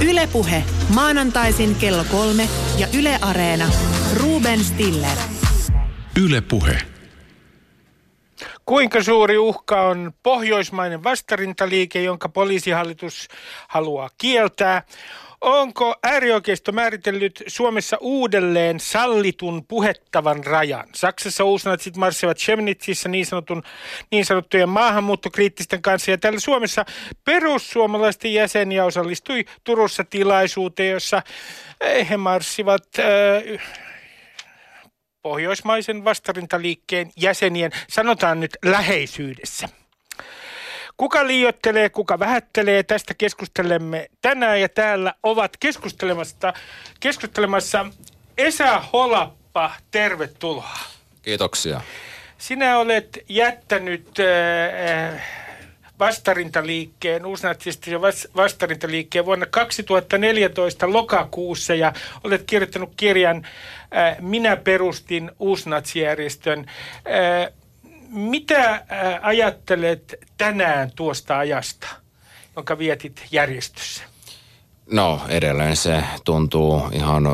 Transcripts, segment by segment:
Ylepuhe maanantaisin kello kolme ja Yle Areena. Ruben Stiller. Ylepuhe. Kuinka suuri uhka on pohjoismainen vastarintaliike, jonka poliisihallitus haluaa kieltää? Onko äärioikeisto määritellyt Suomessa uudelleen sallitun puhettavan rajan? Saksassa uusnatsit marssivat Chemnitsissä niin, sanotun, niin sanottujen maahanmuuttokriittisten kanssa ja täällä Suomessa perussuomalaisten jäseniä osallistui Turussa tilaisuuteen, jossa he marssivat äh, pohjoismaisen vastarintaliikkeen jäsenien, sanotaan nyt läheisyydessä. Kuka liiottelee, kuka vähättelee, tästä keskustelemme tänään ja täällä ovat keskustelemassa, keskustelemassa Esa Holappa, tervetuloa. Kiitoksia. Sinä olet jättänyt äh, vastarintaliikkeen, uusnatsistisen vastarintaliikkeen vuonna 2014 lokakuussa ja olet kirjoittanut kirjan äh, Minä perustin uusnatsijärjestön. Äh, mitä äh, ajattelet tänään tuosta ajasta, jonka vietit järjestössä? No edelleen se tuntuu ihan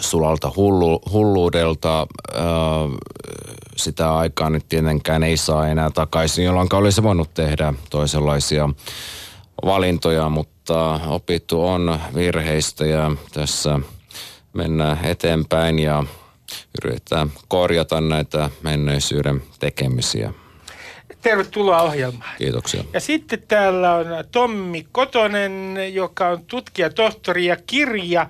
sulalta hullu, hulluudelta. Öö, sitä aikaa nyt tietenkään ei saa enää takaisin, jolloin olisi voinut tehdä toisenlaisia valintoja, mutta opittu on virheistä ja tässä mennään eteenpäin ja yritetään korjata näitä menneisyyden tekemisiä. Tervetuloa ohjelmaan. Kiitoksia. Ja sitten täällä on Tommi Kotonen, joka on tutkija, tohtori ja kirja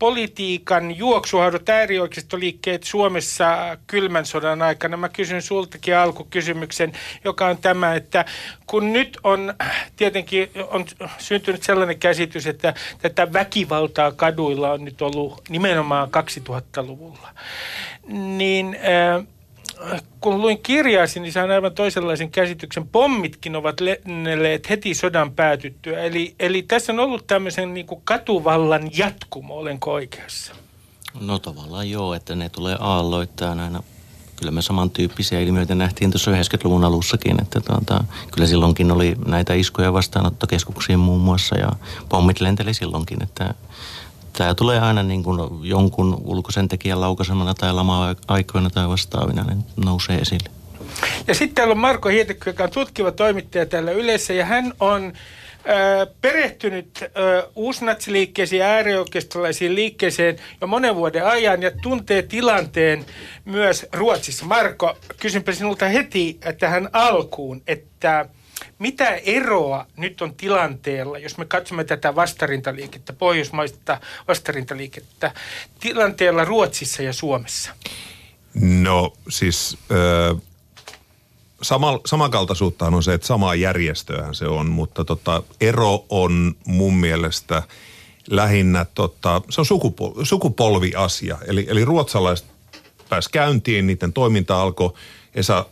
politiikan juoksuhaudut äärioikeistoliikkeet Suomessa kylmän sodan aikana. Mä kysyn sultakin alkukysymyksen, joka on tämä, että kun nyt on tietenkin on syntynyt sellainen käsitys, että tätä väkivaltaa kaduilla on nyt ollut nimenomaan 2000-luvulla, niin äh, kun luin kirjaasi, niin sain aivan toisenlaisen käsityksen. Pommitkin ovat lennelleet heti sodan päätyttyä. Eli, eli tässä on ollut tämmöisen niin kuin katuvallan jatkumo, olenko oikeassa? No tavallaan joo, että ne tulee aalloittain aina. Kyllä me samantyyppisiä ilmiöitä nähtiin tuossa 90-luvun alussakin, että tuota, kyllä silloinkin oli näitä iskoja vastaanottokeskuksiin muun muassa ja pommit lenteli silloinkin, että tämä tulee aina niin kuin jonkun ulkoisen tekijän laukaisemana tai lama-aikoina tai vastaavina, niin nousee esille. Ja sitten täällä on Marko Hietekky, joka on tutkiva toimittaja täällä yleensä, ja hän on perehtynyt uusnatsiliikkeisiin ja äärioikeistolaisiin liikkeeseen jo monen vuoden ajan ja tuntee tilanteen myös Ruotsissa. Marko, kysynpä sinulta heti tähän alkuun, että – mitä eroa nyt on tilanteella, jos me katsomme tätä vastarintaliikettä, pohjoismaista vastarintaliikettä, tilanteella Ruotsissa ja Suomessa? No siis äh, sama, samankaltaisuuttahan on se, että samaa järjestöähän se on, mutta tota, ero on mun mielestä lähinnä, tota, se on sukupol- sukupolviasia. Eli, eli ruotsalaiset pääsi käyntiin, niiden toiminta alkoi Esa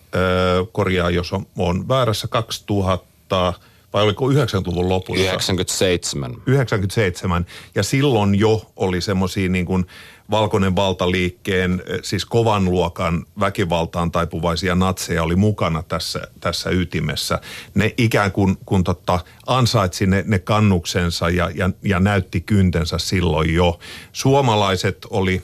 korjaa, jos on, on väärässä 2000 vai oliko 90-luvun lopussa? 97. 97. Ja silloin jo oli semmoisia niin kuin valkoinen valtaliikkeen, siis kovan luokan väkivaltaan taipuvaisia natseja oli mukana tässä, tässä ytimessä. Ne ikään kuin kun totta, ansaitsi ne, ne kannuksensa ja, ja, ja näytti kyntensä silloin jo. Suomalaiset oli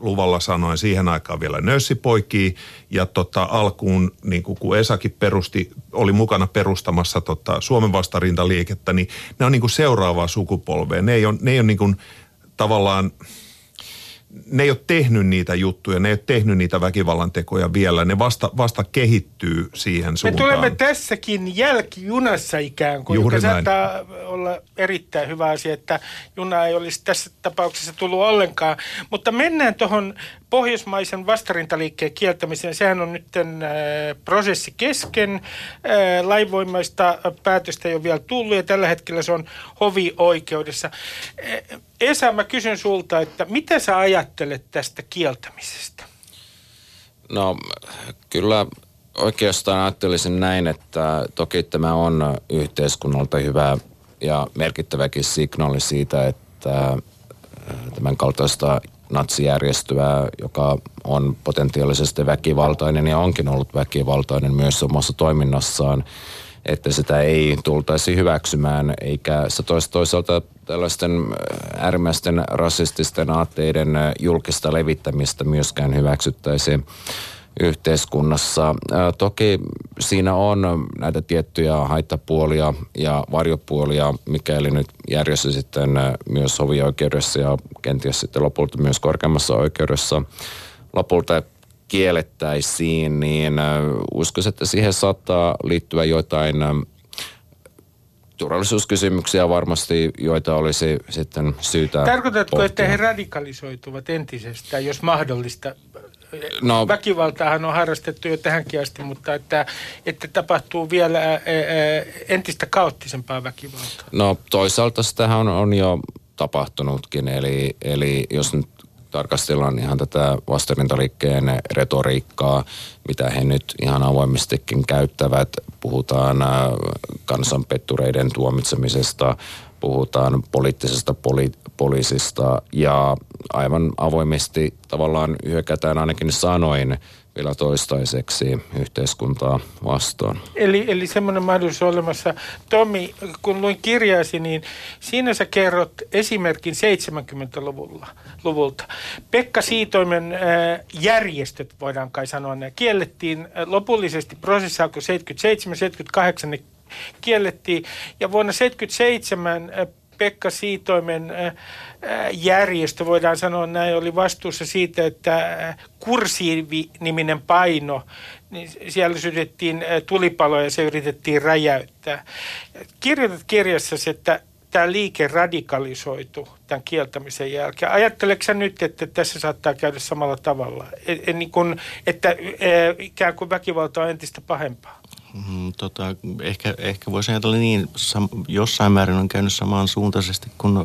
luvalla sanoen siihen aikaan vielä nössipoikia ja tota, alkuun, niin kuin kun Esakin perusti, oli mukana perustamassa tota, Suomen vastarintaliikettä, niin ne on niin kuin seuraavaa sukupolvea. Ne ei ole, ne ei ole niin kuin, tavallaan ne ei ole tehnyt niitä juttuja, ne ei ole tehnyt niitä väkivallan tekoja vielä. Ne vasta, vasta kehittyy siihen suuntaan. Me tulemme tässäkin jälkijunassa ikään kuin, Juuri joka näin. saattaa olla erittäin hyvä asia, että juna ei olisi tässä tapauksessa tullut ollenkaan. Mutta mennään tuohon pohjoismaisen vastarintaliikkeen kieltämiseen. Sehän on nyt äh, prosessi kesken. Äh, lainvoimaista päätöstä ei ole vielä tullut ja tällä hetkellä se on hovioikeudessa. Äh, Esa, mä kysyn sulta, että mitä sä ajattelet tästä kieltämisestä? No kyllä oikeastaan ajattelisin näin, että toki tämä on yhteiskunnalta hyvä ja merkittäväkin signaali siitä, että tämän kaltaista natsijärjestöä, joka on potentiaalisesti väkivaltainen ja onkin ollut väkivaltainen myös omassa toiminnassaan, että sitä ei tultaisi hyväksymään, eikä se toisaalta tällaisten äärimmäisten rasististen aatteiden julkista levittämistä myöskään hyväksyttäisi yhteiskunnassa. Toki siinä on näitä tiettyjä haittapuolia ja varjopuolia, mikäli nyt järjestö sitten myös hovioikeudessa ja kenties sitten lopulta myös korkeammassa oikeudessa lopulta kiellettäisiin, niin uskoisin, että siihen saattaa liittyä jotain turvallisuuskysymyksiä varmasti, joita olisi sitten syytä Tarkoitatko, pohtia. että he radikalisoituvat entisestään, jos mahdollista? No- Väkivaltaahan on harrastettu jo tähänkin asti, mutta että, että tapahtuu vielä ää, ää, entistä kaoottisempaa väkivaltaa. No toisaalta sitähän on, on jo tapahtunutkin, eli, eli jos nyt tarkastellaan ihan tätä vastarintaliikkeen retoriikkaa, mitä he nyt ihan avoimestikin käyttävät. Puhutaan kansanpettureiden tuomitsemisesta, puhutaan poliittisesta poli- poliisista ja aivan avoimesti tavallaan hyökätään ainakin sanoin vielä toistaiseksi yhteiskuntaa vastaan. Eli, eli semmoinen mahdollisuus on olemassa. Tommi, kun luin kirjaasi, niin siinä sä kerrot esimerkin 70-luvulla. Luvulta. Pekka Siitoimen äh, järjestöt, voidaan kai sanoa, ne kiellettiin lopullisesti. Prosessi alkoi 77-78, ne kiellettiin. Ja vuonna 77 äh, Pekka Siitoimen äh, äh, järjestö, voidaan sanoa näin, oli vastuussa siitä, että äh, kursiivi-niminen paino, niin siellä sytyttiin tulipaloja ja se yritettiin räjäyttää. Kirjoitat kirjassasi, että tämä liike radikalisoitu tämän kieltämisen jälkeen. Ajatteleksä nyt, että tässä saattaa käydä samalla tavalla? E, e, niin kun, että e, ikään kuin väkivalta on entistä pahempaa? Mm, tota, ehkä, ehkä voisi ajatella niin, sam, jossain määrin on käynyt samansuuntaisesti kuin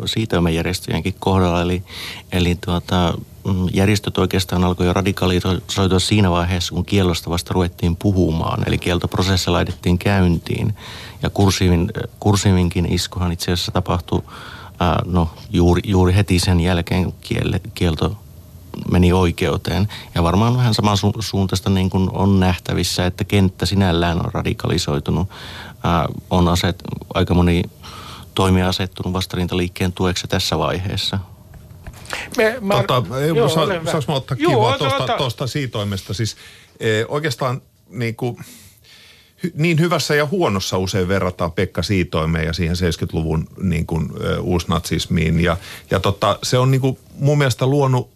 järjestöjenkin kohdalla. Eli, eli tuota, mm, järjestöt oikeastaan alkoi jo radikalisoitua siinä vaiheessa, kun kiellosta vasta ruvettiin puhumaan. Eli kieltoprosessi laitettiin käyntiin. Ja kursiivin, kursiivinkin iskuhan itse asiassa tapahtui no, juuri, juuri heti sen jälkeen kielle, kielto meni oikeuteen. Ja varmaan vähän samansuuntaista niin kuin on nähtävissä, että kenttä sinällään on radikalisoitunut. Ää, on aset, aika moni toimija asettunut vastarintaliikkeen tueksi tässä vaiheessa. Me, mä, tota, joo, sa, saanko mä ottaa kivaa tuosta, tuosta siitoimesta? Siis e, oikeastaan niin kuin, niin hyvässä ja huonossa usein verrataan Pekka Siitoimeen ja siihen 70-luvun niin kuin, e, uusnatsismiin. Ja, ja tota, se on niin kuin, mun mielestä luonut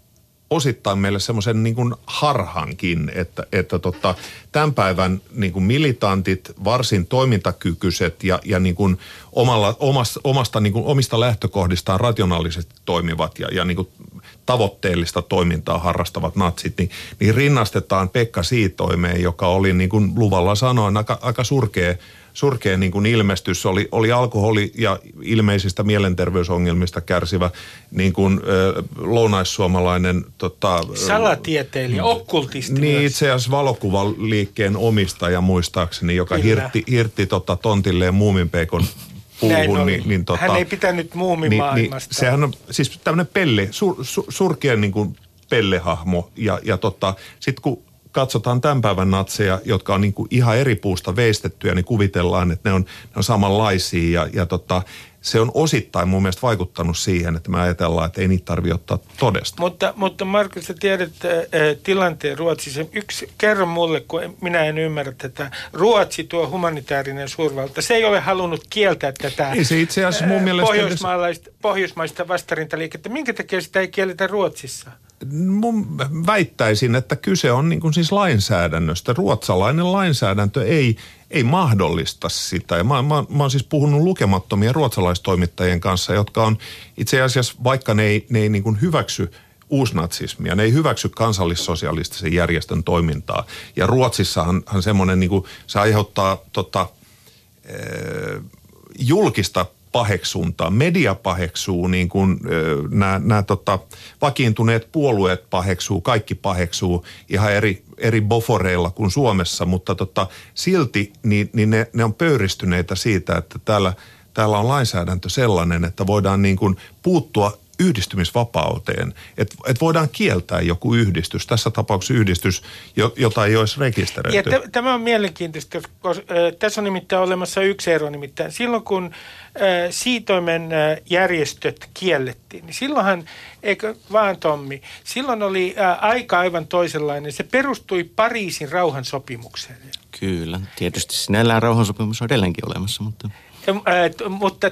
osittain meille semmoisen niin kuin harhankin, että, että tota, tämän päivän niin kuin militantit, varsin toimintakykyiset ja, ja niin kuin omalla, omasta, omasta, niin kuin omista lähtökohdistaan rationaalisesti toimivat ja, ja niin kuin tavoitteellista toimintaa harrastavat natsit, niin, niin rinnastetaan Pekka Siitoimeen, joka oli niin kuin luvalla sanoen aika, aika surkea surkea niin kuin ilmestys. Oli, oli alkoholi ja ilmeisistä mielenterveysongelmista kärsivä niin kuin, äh, lounaissuomalainen... Tota, Salatieteilijä, äh, okkultisti Niin, itse asiassa valokuvaliikkeen omistaja muistaakseni, joka Kyllä. hirtti, hirtti tota, tontilleen muuminpeikon puuhun. Niin, niin, tota, Hän ei pitänyt muumimaailmasta. Niin, niin, sehän on siis tämmöinen pelle, sur, sur, surkea niin kuin pellehahmo. Ja, ja tota, sitten kun katsotaan tämän päivän natseja, jotka on niin kuin ihan eri puusta veistettyjä, niin kuvitellaan, että ne on, ne on samanlaisia ja, ja tota, se on osittain mun mielestä vaikuttanut siihen, että me ajatellaan, että ei niitä tarvitse ottaa todesta. Mutta, mutta Markus, sä tiedät äh, tilanteen Ruotsissa. Yksi, kerro mulle, kun minä en ymmärrä tätä. Ruotsi, tuo humanitaarinen suurvalta, se ei ole halunnut kieltää tätä ei se itse asiassa mun mielestä pohjoismaista, pohjoismaista vastarintaliikettä. Minkä takia sitä ei kielletä Ruotsissa? Mun väittäisin, että kyse on niin kuin siis lainsäädännöstä. Ruotsalainen lainsäädäntö ei, ei mahdollista sitä. Ja mä, mä, mä oon siis puhunut lukemattomien ruotsalaistoimittajien kanssa, jotka on itse asiassa, vaikka ne ei, ne ei niin kuin hyväksy uusnatsismia, ne ei hyväksy kansallissosialistisen järjestön toimintaa. Ja Ruotsissahan semmoinen, niin kuin, se aiheuttaa tota, julkista paheksuntaa. Media paheksuu, niin kuin nämä tota, vakiintuneet puolueet paheksuu, kaikki paheksuu ihan eri, eri boforeilla kuin Suomessa, mutta tota, silti niin, niin ne, ne on pöyristyneitä siitä, että täällä, täällä on lainsäädäntö sellainen, että voidaan niin kuin puuttua yhdistymisvapauteen, että et voidaan kieltää joku yhdistys, tässä tapauksessa yhdistys, jota ei olisi rekisteröity. Ja t- tämä on mielenkiintoista, koska äh, tässä on nimittäin olemassa yksi ero nimittäin. Silloin kun äh, siitoimen äh, järjestöt kiellettiin, niin silloinhan, eikö vaan Tommi, silloin oli äh, aika aivan toisenlainen. Se perustui Pariisin rauhansopimukseen. Kyllä, tietysti sinällään rauhansopimus on edelleenkin olemassa, mutta... Äh, mutta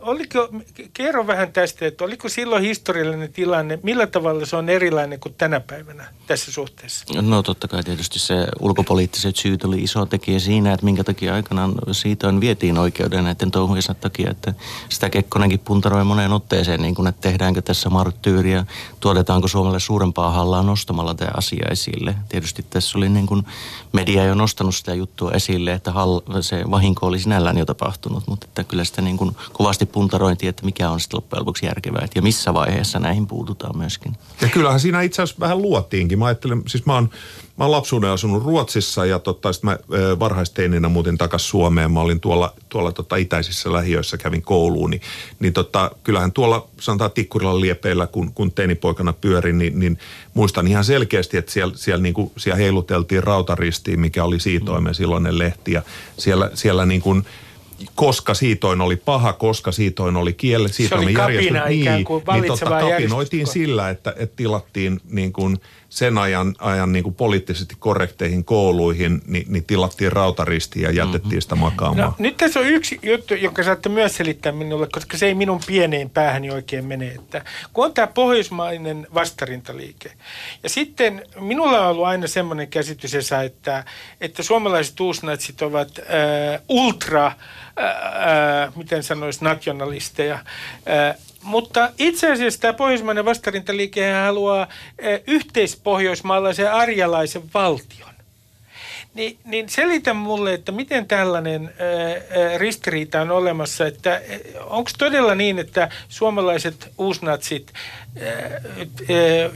oliko, kerro vähän tästä, että oliko silloin historiallinen tilanne, millä tavalla se on erilainen kuin tänä päivänä tässä suhteessa? No totta kai tietysti se ulkopoliittiset syyt oli iso tekijä siinä, että minkä takia aikanaan siitä on vietiin oikeuden näiden touhujensa takia, että sitä Kekkonenkin puntaroi moneen otteeseen, niin kuin, että tehdäänkö tässä marttyyriä, tuodetaanko Suomelle suurempaa hallaa nostamalla tämä asia esille. Tietysti tässä oli niin kuin media jo nostanut sitä juttua esille, että hall, se vahinko oli sinällään jo tapahtunut tapahtunut, mutta että kyllä sitä niin kuin kovasti puntarointi, että mikä on sitten loppujen lopuksi järkevää että ja missä vaiheessa näihin puututaan myöskin. Ja kyllähän siinä itse asiassa vähän luotiinkin. Mä ajattelen, siis mä oon, mä oon lapsuuden asunut Ruotsissa ja totta, sitten mä varhaisteininä muutin takaisin Suomeen. Mä olin tuolla, tuolla tota itäisissä lähiöissä, kävin kouluun, niin, niin tota, kyllähän tuolla sanotaan Tikkurilan liepeillä, kun, kun teinipoikana pyörin, niin, niin muistan ihan selkeästi, että siellä, siellä, niin kuin, siellä heiluteltiin rautaristiin, mikä oli siitoimen silloinen lehti ja siellä, siellä niin kuin, koska siitoin oli paha, koska siitoin oli kielle, siitoin se oli kapina niin, ikään kuin niin totta, kapinoitiin sillä, että, että tilattiin niin kuin sen ajan, ajan niin kuin poliittisesti korrekteihin kouluihin, niin, niin tilattiin rautaristi ja jätettiin sitä makaamaan. No, nyt tässä on yksi juttu, jonka saatte myös selittää minulle, koska se ei minun pieneen päähäni oikein mene. Että kun on tämä pohjoismainen vastarintaliike, ja sitten minulla on ollut aina semmoinen käsitys, että, että suomalaiset uusnatsit ovat äh, ultra ää, miten sanoisi, nationalisteja. Ää, mutta itse asiassa tämä pohjoismainen vastarintaliike haluaa ää, yhteispohjoismaalaisen arjalaisen valtion. Ni, niin selitä mulle, että miten tällainen ää, ristiriita on olemassa, että onko todella niin, että suomalaiset uusnatsit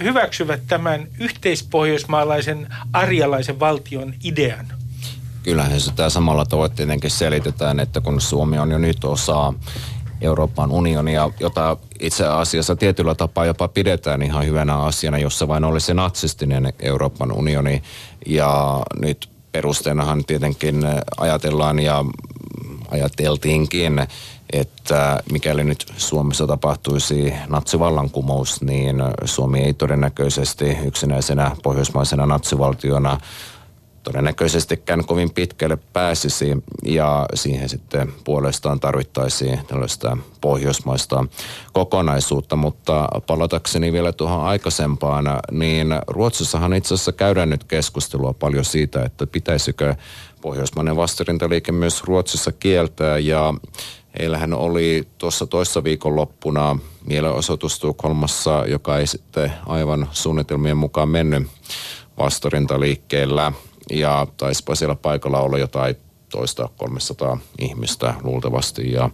hyväksyvät tämän yhteispohjoismaalaisen arjalaisen valtion idean? kyllähän sitä samalla tavoin tietenkin selitetään, että kun Suomi on jo nyt osa Euroopan unionia, jota itse asiassa tietyllä tapaa jopa pidetään ihan hyvänä asiana, jossa vain olisi natsistinen Euroopan unioni. Ja nyt perusteenahan tietenkin ajatellaan ja ajateltiinkin, että mikäli nyt Suomessa tapahtuisi natsivallankumous, niin Suomi ei todennäköisesti yksinäisenä pohjoismaisena natsivaltiona todennäköisestikään kovin pitkälle pääsisi ja siihen sitten puolestaan tarvittaisiin tällaista pohjoismaista kokonaisuutta, mutta palatakseni vielä tuohon aikaisempaan, niin Ruotsissahan itse asiassa käydään nyt keskustelua paljon siitä, että pitäisikö pohjoismainen vastarintaliike myös Ruotsissa kieltää. Ja Heillähän oli tuossa toissa loppuna mielenosoitus Tukholmassa, joka ei sitten aivan suunnitelmien mukaan mennyt vastarintaliikkeellä ja taisipa siellä paikalla olla jotain toista 300 ihmistä luultavasti. Ja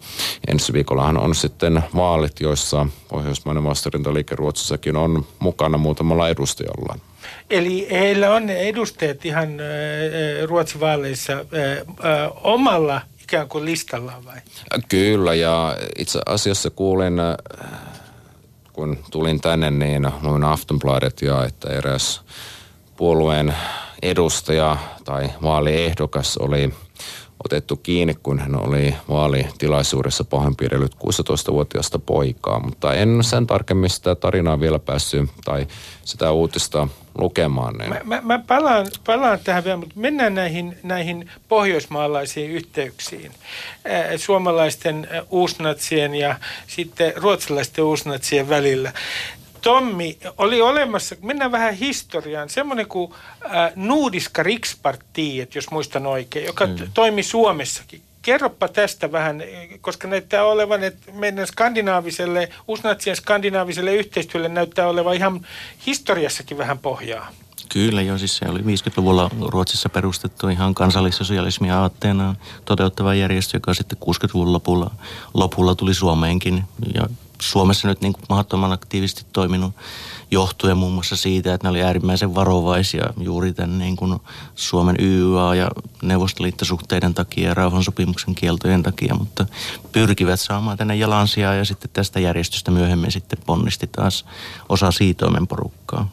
ensi viikollahan on sitten vaalit, joissa Pohjoismainen vastarintaliike Ruotsissakin on mukana muutamalla edustajalla. Eli heillä on edustajat ihan Ruotsin vaaleissa omalla ikään kuin listallaan vai? Kyllä ja itse asiassa kuulin, kun tulin tänne, niin luin Aftonbladet ja että eräs puolueen edustaja tai vaaliehdokas oli otettu kiinni, kun hän oli vaalitilaisuudessa pahoinpidellyt 16-vuotiaasta poikaa. Mutta en sen tarkemmin sitä tarinaa vielä päässyt tai sitä uutista lukemaan. Niin. Mä, mä, mä palaan, palaan tähän vielä, mutta mennään näihin, näihin pohjoismaalaisiin yhteyksiin. suomalaisten uusnatsien ja sitten ruotsalaisten uusnatsien välillä. Tommi, oli olemassa, mennään vähän historiaan, semmoinen kuin äh, Nuudiska Rikspartiet, jos muistan oikein, joka mm. toimi Suomessakin. Kerropa tästä vähän, koska näyttää olevan, että meidän skandinaaviselle, uusnatsien skandinaaviselle yhteistyölle näyttää olevan ihan historiassakin vähän pohjaa. Kyllä joo, siis se oli 50-luvulla Ruotsissa perustettu ihan kansallissosialismia aatteena toteuttava järjestö, joka sitten 60-luvun lopulla, lopulla tuli Suomeenkin ja Suomessa nyt niin mahdottoman aktiivisesti toiminut johtuen muun muassa siitä, että ne oli äärimmäisen varovaisia juuri tämän niin kuin Suomen YYA ja neuvostoliittosuhteiden takia ja rauhansopimuksen kieltojen takia, mutta pyrkivät saamaan tänne jalansia ja sitten tästä järjestöstä myöhemmin sitten ponnisti taas osa siitoimen porukkaa.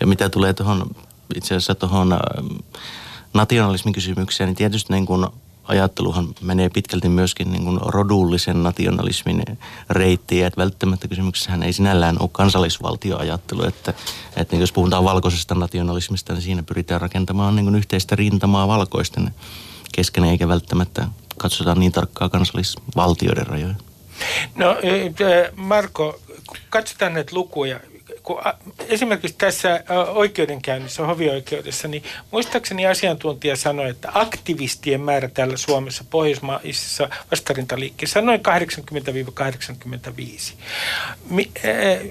Ja mitä tulee tuohon itse asiassa tuohon nationalismin kysymykseen, niin tietysti niin kuin ajatteluhan menee pitkälti myöskin niin kuin rodullisen nationalismin reittiin, että välttämättä kysymyksessähän ei sinällään ole kansallisvaltioajattelu, että, että jos puhutaan valkoisesta nationalismista, niin siinä pyritään rakentamaan niin kuin yhteistä rintamaa valkoisten kesken, eikä välttämättä katsota niin tarkkaa kansallisvaltioiden rajoja. No Marko, katsotaan näitä lukuja kun esimerkiksi tässä oikeudenkäynnissä, hovioikeudessa, niin muistaakseni asiantuntija sanoi, että aktivistien määrä täällä Suomessa pohjoismaisessa vastarintaliikkeessä on noin 80-85.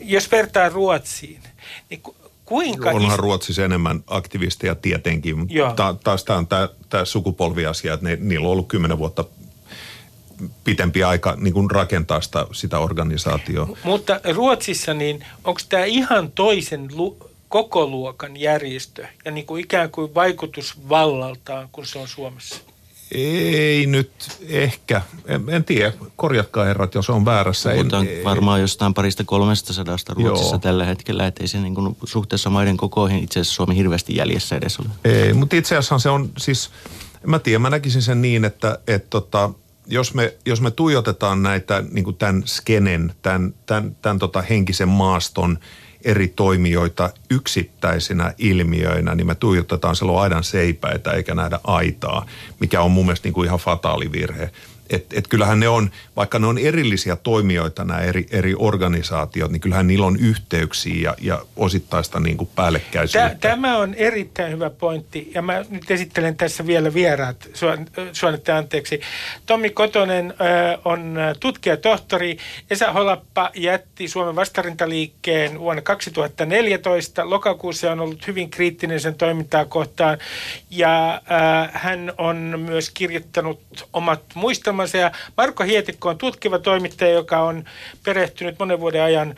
Jos vertaa Ruotsiin, niin kuinka... Onhan Ruotsissa enemmän aktivisteja tietenkin. Ta- taas tämä on tämä sukupolviasia, että ne, niillä on ollut kymmenen vuotta pitempi aika niin kuin rakentaa sitä, sitä organisaatioa. Mutta Ruotsissa, niin onko tämä ihan toisen lu- koko luokan järjestö ja niin kuin ikään kuin vaikutusvallaltaan, kun se on Suomessa? Ei nyt ehkä. En, en tiedä. Korjatkaa herrat, jos on väärässä. Puhutaan en, varmaan jostain parista kolmesta sadasta Ruotsissa joo. tällä hetkellä, että ei se niin kuin suhteessa maiden kokoihin itse asiassa Suomi hirveästi jäljessä edes ole. Ei, mutta itse asiassa se on siis, mä tiedän, mä näkisin sen niin, että et tota, jos me, jos me tuijotetaan näitä niin kuin tämän skenen, tämän, tämän, tämän tota henkisen maaston eri toimijoita yksittäisinä ilmiöinä, niin me tuijotetaan silloin aidan seipäitä eikä nähdä aitaa, mikä on mun mielestä niin kuin ihan fataali virhe et, et kyllähän ne on, vaikka ne on erillisiä toimijoita nämä eri, eri organisaatiot, niin kyllähän niillä on yhteyksiä ja, ja osittaista niin kuin päällekkäisyyttä. Tämä on erittäin hyvä pointti ja mä nyt esittelen tässä vielä vieraat, suonette anteeksi. Tommi Kotonen äh, on tutkija tohtori. Esa Holappa jätti Suomen vastarintaliikkeen vuonna 2014. Lokakuussa on ollut hyvin kriittinen sen toimintaa kohtaan ja äh, hän on myös kirjoittanut omat muistelmat ohjelmansa. Ja Marko Hietikko on tutkiva toimittaja, joka on perehtynyt monen vuoden ajan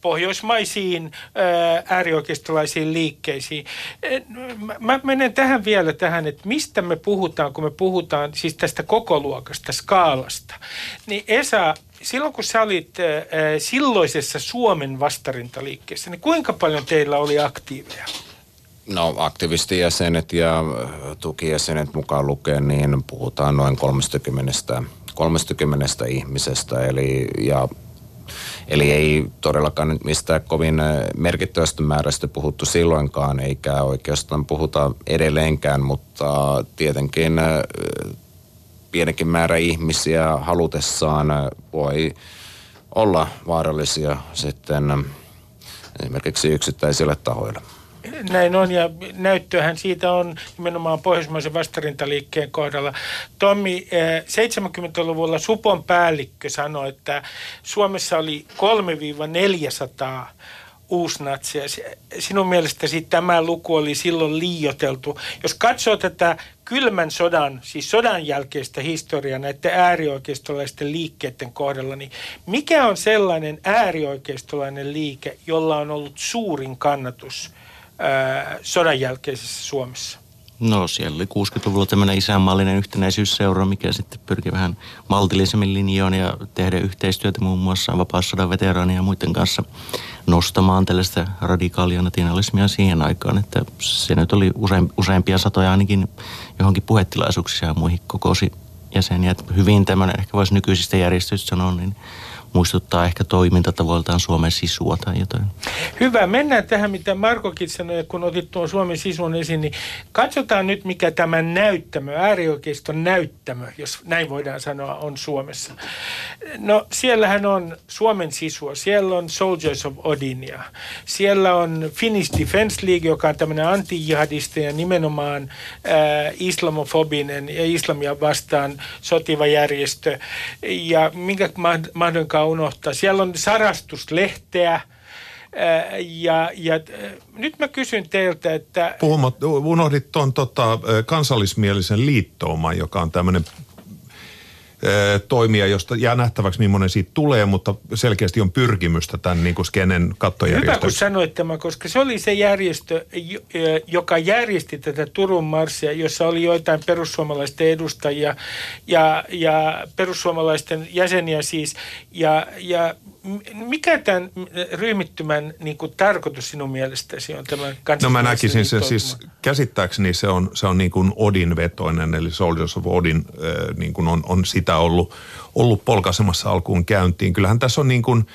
pohjoismaisiin ää, äärioikeistolaisiin liikkeisiin. Mä menen tähän vielä tähän, että mistä me puhutaan, kun me puhutaan siis tästä koko luokasta, skaalasta. Niin Esa, silloin kun sä olit silloisessa Suomen vastarintaliikkeessä, niin kuinka paljon teillä oli aktiiveja? No aktivistijäsenet ja tukijäsenet mukaan lukien, niin puhutaan noin 30, 30 ihmisestä. Eli, ja, eli ei todellakaan mistään kovin merkittävästä määrästä puhuttu silloinkaan, eikä oikeastaan puhuta edelleenkään, mutta tietenkin pienikin määrä ihmisiä halutessaan voi olla vaarallisia sitten esimerkiksi yksittäisille tahoille. Näin on ja näyttöhän siitä on nimenomaan pohjoismaisen vastarintaliikkeen kohdalla. Tommi, 70-luvulla eh, Supon päällikkö sanoi, että Suomessa oli 3-400 uusnatsia. Sinun mielestäsi tämä luku oli silloin liioteltu. Jos katsoo tätä kylmän sodan, siis sodan jälkeistä historiaa näiden äärioikeistolaisten liikkeiden kohdalla, niin mikä on sellainen äärioikeistolainen liike, jolla on ollut suurin kannatus – sodan jälkeisessä Suomessa? No siellä oli 60-luvulla tämmöinen isänmaallinen yhtenäisyysseura, mikä sitten pyrki vähän maltillisemmin linjoon ja tehdä yhteistyötä muun muassa vapaassodan veteraania ja muiden kanssa nostamaan tällaista radikaalia nationalismia siihen aikaan, että se nyt oli usein, useampia satoja ainakin johonkin puhetilaisuuksia ja muihin kokosi jäseniä. Että hyvin tämmöinen, ehkä voisi nykyisistä järjestöistä sanoa, niin muistuttaa ehkä toimintatavoiltaan Suomen sisua tai jotain. Hyvä, mennään tähän, mitä Markokin sanoi, kun otit tuon Suomen sisun esiin, niin katsotaan nyt, mikä tämä näyttämö, äärioikeiston näyttämö, jos näin voidaan sanoa, on Suomessa. No, siellähän on Suomen sisua, siellä on Soldiers of Odinia, siellä on Finnish Defense League, joka on tämmöinen anti ja nimenomaan äh, islamofobinen ja islamia vastaan sotiva järjestö, ja minkä mahdollinen koskaan unohtaa. Siellä on sarastuslehteä, ja, ja nyt mä kysyn teiltä, että... Puhumat, unohdit tuon tota, kansallismielisen liittouman, joka on tämmöinen toimia, josta jää nähtäväksi, millainen siitä tulee, mutta selkeästi on pyrkimystä tämän niin kuin skenen kattojärjestössä. Hyvä, kun sanoit tämä, koska se oli se järjestö, joka järjesti tätä Turun marssia, jossa oli joitain perussuomalaisten edustajia ja, ja perussuomalaisten jäseniä siis. Ja, ja mikä tämän ryhmittymän niin kuin, tarkoitus sinun mielestäsi on tämän No mä näkisin se siis, käsittääkseni se on, se on niin kuin Odin vetoinen, eli Soldiers of Odin niin kuin on, on sitä ollut, ollut polkaisemassa alkuun käyntiin. Kyllähän tässä on niin kuin,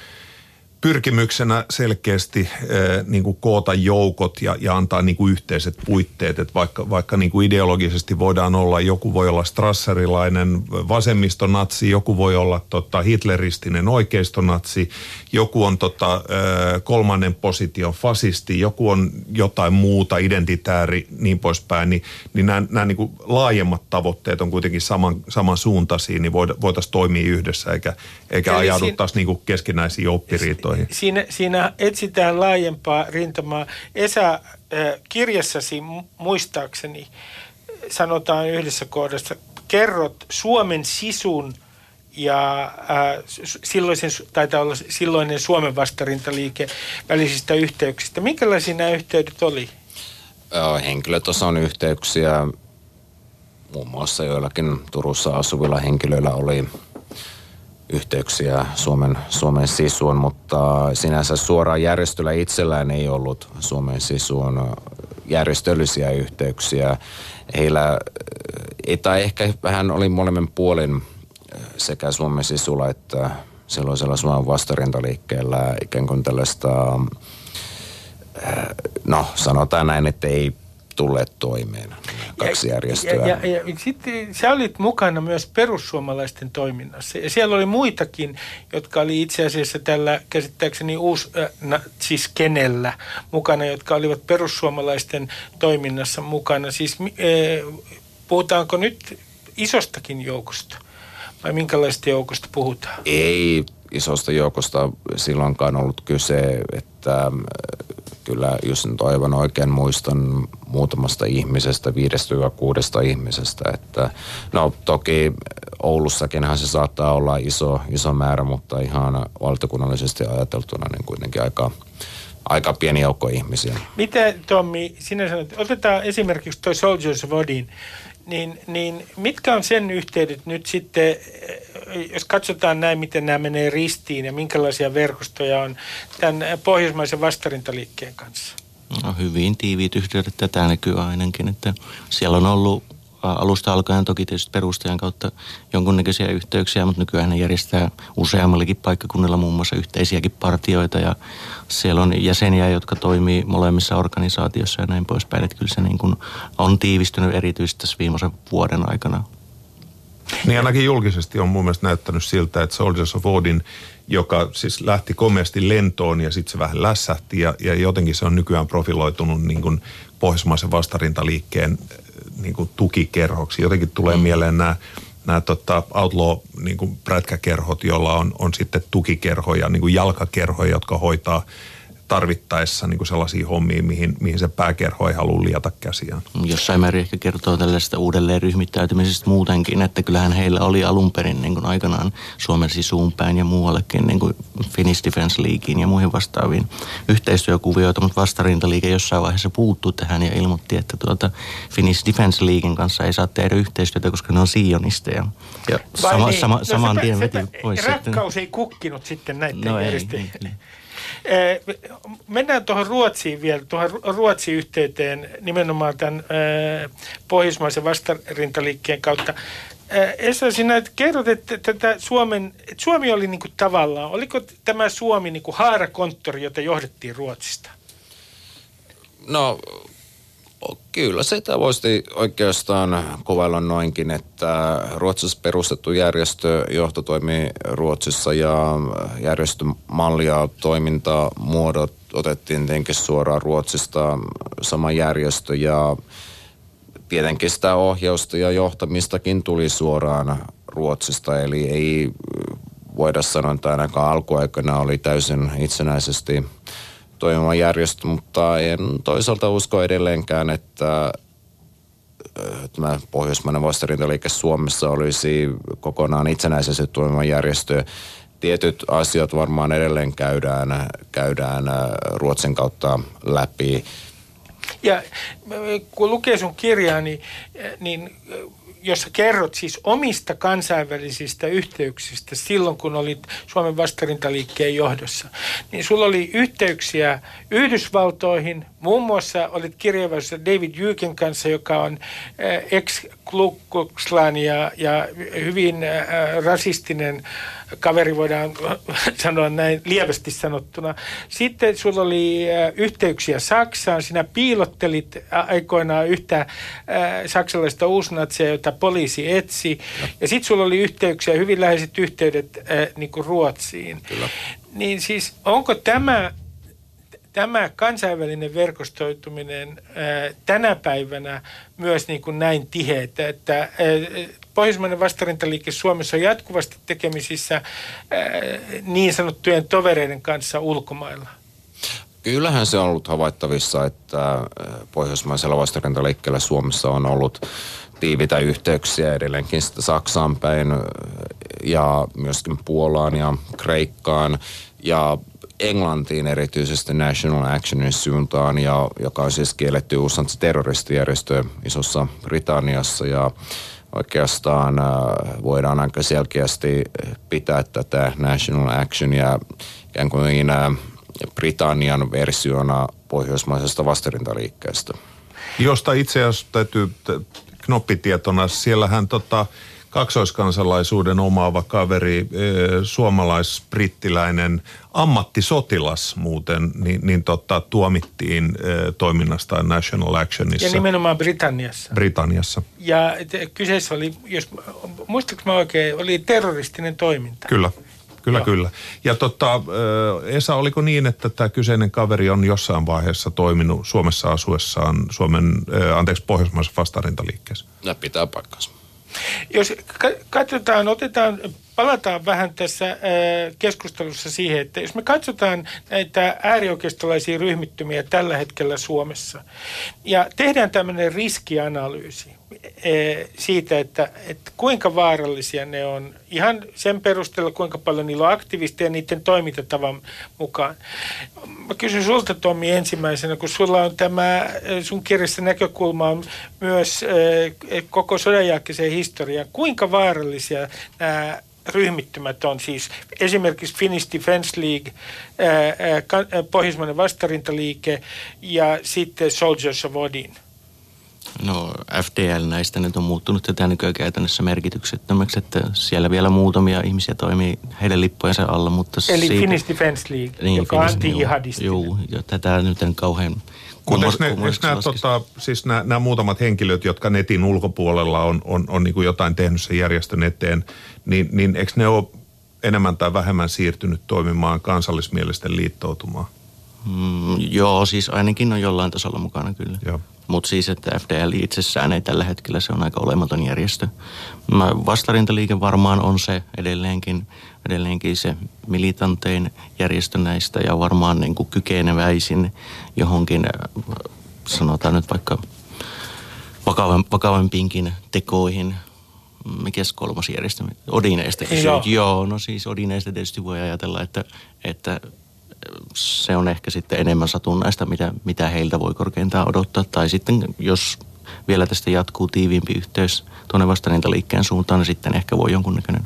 pyrkimyksenä selkeästi äh, niin kuin koota joukot ja, ja antaa niin kuin yhteiset puitteet, että vaikka, vaikka niin kuin ideologisesti voidaan olla, joku voi olla strasserilainen vasemmistonatsi, joku voi olla tota, hitleristinen oikeistonatsi, joku on tota, äh, kolmannen position fasisti, joku on jotain muuta, identitääri, niin poispäin, niin, niin nämä, nämä niin kuin laajemmat tavoitteet on kuitenkin saman, samansuuntaisia, niin voitaisiin toimia yhdessä eikä, eikä ajauduttaisi niin keskinäisiin oppiriitoihin asioihin. Siinä, siinä etsitään laajempaa rintamaa. Esa, äh, kirjassasi muistaakseni sanotaan yhdessä kohdassa, kerrot Suomen sisun ja äh, silloisen, taitaa olla silloinen Suomen vastarintaliike välisistä yhteyksistä. Minkälaisia nämä yhteydet oli? Henkilötason yhteyksiä muun muassa joillakin Turussa asuvilla henkilöillä oli yhteyksiä Suomen, Suomen sisuun, mutta sinänsä suoraan järjestöllä itsellään ei ollut Suomen sisuun järjestöllisiä yhteyksiä. Heillä, tai ehkä vähän oli molemmin puolin sekä Suomen sisulla että silloisella Suomen vastarintaliikkeellä ikään kuin tällaista, no sanotaan näin, että ei tulleet toimeen, kaksi järjestöä. Ja, ja, ja, ja sitten sä olit mukana myös perussuomalaisten toiminnassa. Ja siellä oli muitakin, jotka oli itse asiassa tällä käsittääkseni uusi, äh, siis kenellä mukana, jotka olivat perussuomalaisten toiminnassa mukana. Siis äh, puhutaanko nyt isostakin joukosta? Vai minkälaista joukosta puhutaan? Ei isosta joukosta silloinkaan ollut kyse, että kyllä, jos nyt aivan oikein muistan, muutamasta ihmisestä, viidestä ja kuudesta ihmisestä. Että, no toki Oulussakinhan se saattaa olla iso, iso määrä, mutta ihan valtakunnallisesti ajateltuna niin kuitenkin aika, aika pieni joukko ihmisiä. Mitä Tommi, sinä sanoit, otetaan esimerkiksi tuo Soldiers of Odin, niin, niin mitkä on sen yhteydet nyt sitten, jos katsotaan näin, miten nämä menee ristiin ja minkälaisia verkostoja on tämän pohjoismaisen vastarintaliikkeen kanssa? No, hyvin tiiviit yhteydet tätä näkyy ainakin, että siellä on ollut alusta alkaen toki tietysti perustajan kautta jonkunnäköisiä yhteyksiä, mutta nykyään ne järjestää useammallakin paikkakunnilla muun muassa yhteisiäkin partioita ja siellä on jäseniä, jotka toimii molemmissa organisaatioissa ja näin poispäin. Että kyllä se niin kuin on tiivistynyt erityisesti tässä viimeisen vuoden aikana. Niin ainakin julkisesti on mun mielestä näyttänyt siltä, että Soldiers of Odin, joka siis lähti komeasti lentoon ja sitten se vähän lässähti ja, ja jotenkin se on nykyään profiloitunut niin kuin pohjoismaisen vastarintaliikkeen niin kuin tukikerhoksi. Jotenkin tulee mm. mieleen nämä nämä tota, outlaw niin kuin prätkäkerhot, joilla on, on sitten tukikerhoja, niin kuin jalkakerhoja, jotka hoitaa tarvittaessa niin kuin sellaisia hommia, mihin, mihin se pääkerho ei halua liata käsiään. Jossain määrin ehkä kertoo tällaista uudelleen ryhmittäytymisestä muutenkin, että kyllähän heillä oli alun perin niin kuin aikanaan Suomen sisuun päin ja muuallekin niin kuin Finnish Defense Leaguein ja muihin vastaaviin yhteistyökuvioita, mutta vastarintaliike jossain vaiheessa puuttui tähän ja ilmoitti, että tuota Finnish Defense Leaguein kanssa ei saa tehdä yhteistyötä, koska ne on sionisteja. Ja sama, niin? sama, no saman tien veti pois. Rakkaus sitten. ei kukkinut sitten näiden no ei, ei, ei. Eh, mennään tuohon Ruotsiin vielä, tuohon Ruotsin yhteyteen nimenomaan tämän eh, pohjoismaisen vastarintaliikkeen kautta. Eh, Esa, sinä kerrot, että tätä Suomen, että Suomi oli niin kuin tavallaan, oliko tämä Suomi niin kuin haarakonttori, jota johdettiin Ruotsista? No Kyllä sitä voisi oikeastaan kuvailla noinkin, että Ruotsissa perustettu järjestö johto toimii Ruotsissa ja järjestömalli ja toimintamuodot otettiin tietenkin suoraan Ruotsista. Sama järjestö ja tietenkin sitä ohjausta ja johtamistakin tuli suoraan Ruotsista, eli ei voida sanoa, että ainakaan alkuaikana oli täysin itsenäisesti toimiva järjestö, mutta en toisaalta usko edelleenkään, että tämä pohjoismainen vastarintaliike Suomessa olisi kokonaan itsenäisesti toimiva järjestö. Tietyt asiat varmaan edelleen käydään, käydään Ruotsin kautta läpi. Ja kun lukee sun kirjaa, niin, niin jossa kerrot siis omista kansainvälisistä yhteyksistä silloin, kun olit Suomen vastarintaliikkeen johdossa, niin sulla oli yhteyksiä Yhdysvaltoihin, muun muassa olit kirjavaisessa David Jyken kanssa, joka on eh, ex ja, ja hyvin äh, rasistinen kaveri, voidaan sanoa näin lievästi sanottuna. Sitten sulla oli äh, yhteyksiä Saksaan. Sinä piilottelit aikoinaan yhtä äh, saksalaista uusnatsia, jota poliisi etsi. Ja sitten sulla oli yhteyksiä, hyvin läheiset yhteydet niin kuin Ruotsiin. Kyllä. Niin siis onko tämä tämä kansainvälinen verkostoituminen tänä päivänä myös niin kuin näin tiheitä, että Pohjoismainen vastarintaliike Suomessa on jatkuvasti tekemisissä ää, niin sanottujen tovereiden kanssa ulkomailla. Kyllähän se on ollut havaittavissa, että pohjoismaisella vastarintaliikkeellä Suomessa on ollut tiivitä yhteyksiä edelleenkin Saksaan päin ja myöskin Puolaan ja Kreikkaan. Ja Englantiin erityisesti National Actionin suuntaan, ja, joka on siis kielletty uusantsi terroristijärjestö Isossa Britanniassa ja oikeastaan äh, voidaan aika selkeästi pitää tätä National Actionia ikään kuin äh, Britannian versiona pohjoismaisesta vastarintaliikkeestä. Josta itse asiassa täytyy knoppitietona, siellähän tota, kaksoiskansalaisuuden omaava kaveri, eh, suomalais-brittiläinen ammattisotilas muuten, niin, niin tota, tuomittiin eh, toiminnasta National Actionissa. Ja nimenomaan Britanniassa. Britanniassa. Ja kyseessä oli, jos muistatko mä oikein, oli terroristinen toiminta. Kyllä. Kyllä, Joo. kyllä. Ja tota, eh, Esa, oliko niin, että tämä kyseinen kaveri on jossain vaiheessa toiminut Suomessa asuessaan Suomen, anteeksi, pohjoismaisessa vastarintaliikkeessä? Ja pitää paikkansa. Jos katsotaan, otetaan, palataan vähän tässä keskustelussa siihen, että jos me katsotaan näitä äärioikeistolaisia ryhmittymiä tällä hetkellä Suomessa ja tehdään tämmöinen riskianalyysi, siitä, että, että kuinka vaarallisia ne on. Ihan sen perusteella, kuinka paljon niillä on aktivisteja niiden toimintatavan mukaan. Mä kysyn sulta Tommi ensimmäisenä, kun sulla on tämä, sun kirjassa näkökulma on myös e, koko sodanjälkeiseen historiaan. Kuinka vaarallisia nämä ryhmittymät on siis esimerkiksi Finnish Defense League, Pohjoismainen vastarintaliike ja sitten Soldiers of Odin. No FDL näistä nyt on muuttunut tätä nykyään käytännössä merkityksettömäksi, että siellä vielä muutamia ihmisiä toimii heidän lippojensa alla, mutta Eli siitä, Finnish Defense League, niin, joka on anti-jihadistinen. Joo, ja tätä nyt en kauhean mutta eikö, ne, eikö nämä, tota, siis nämä, nämä muutamat henkilöt, jotka netin ulkopuolella on, on, on niin kuin jotain tehnyt sen järjestön eteen, niin, niin eikö ne ole enemmän tai vähemmän siirtynyt toimimaan kansallismielisten liittoutumaan? Mm, joo, siis ainakin on jollain tasolla mukana kyllä. Joo. Mutta siis, että FDL itsessään ei tällä hetkellä, se on aika olematon järjestö. Vastarintaliike varmaan on se edelleenkin, edelleenkin se militantein järjestö näistä ja varmaan niin kuin kykeneväisin johonkin, sanotaan nyt vaikka vakavampiinkin tekoihin. Mikäs kolmas järjestö? Odineista Joo. Joo, no siis Odineista tietysti voi ajatella, että, että se on ehkä sitten enemmän satunnaista, mitä, mitä heiltä voi korkeintaan odottaa. Tai sitten jos vielä tästä jatkuu tiiviimpi yhteys tuonne vastarintaliikkeen suuntaan, niin sitten ehkä voi jonkunnäköinen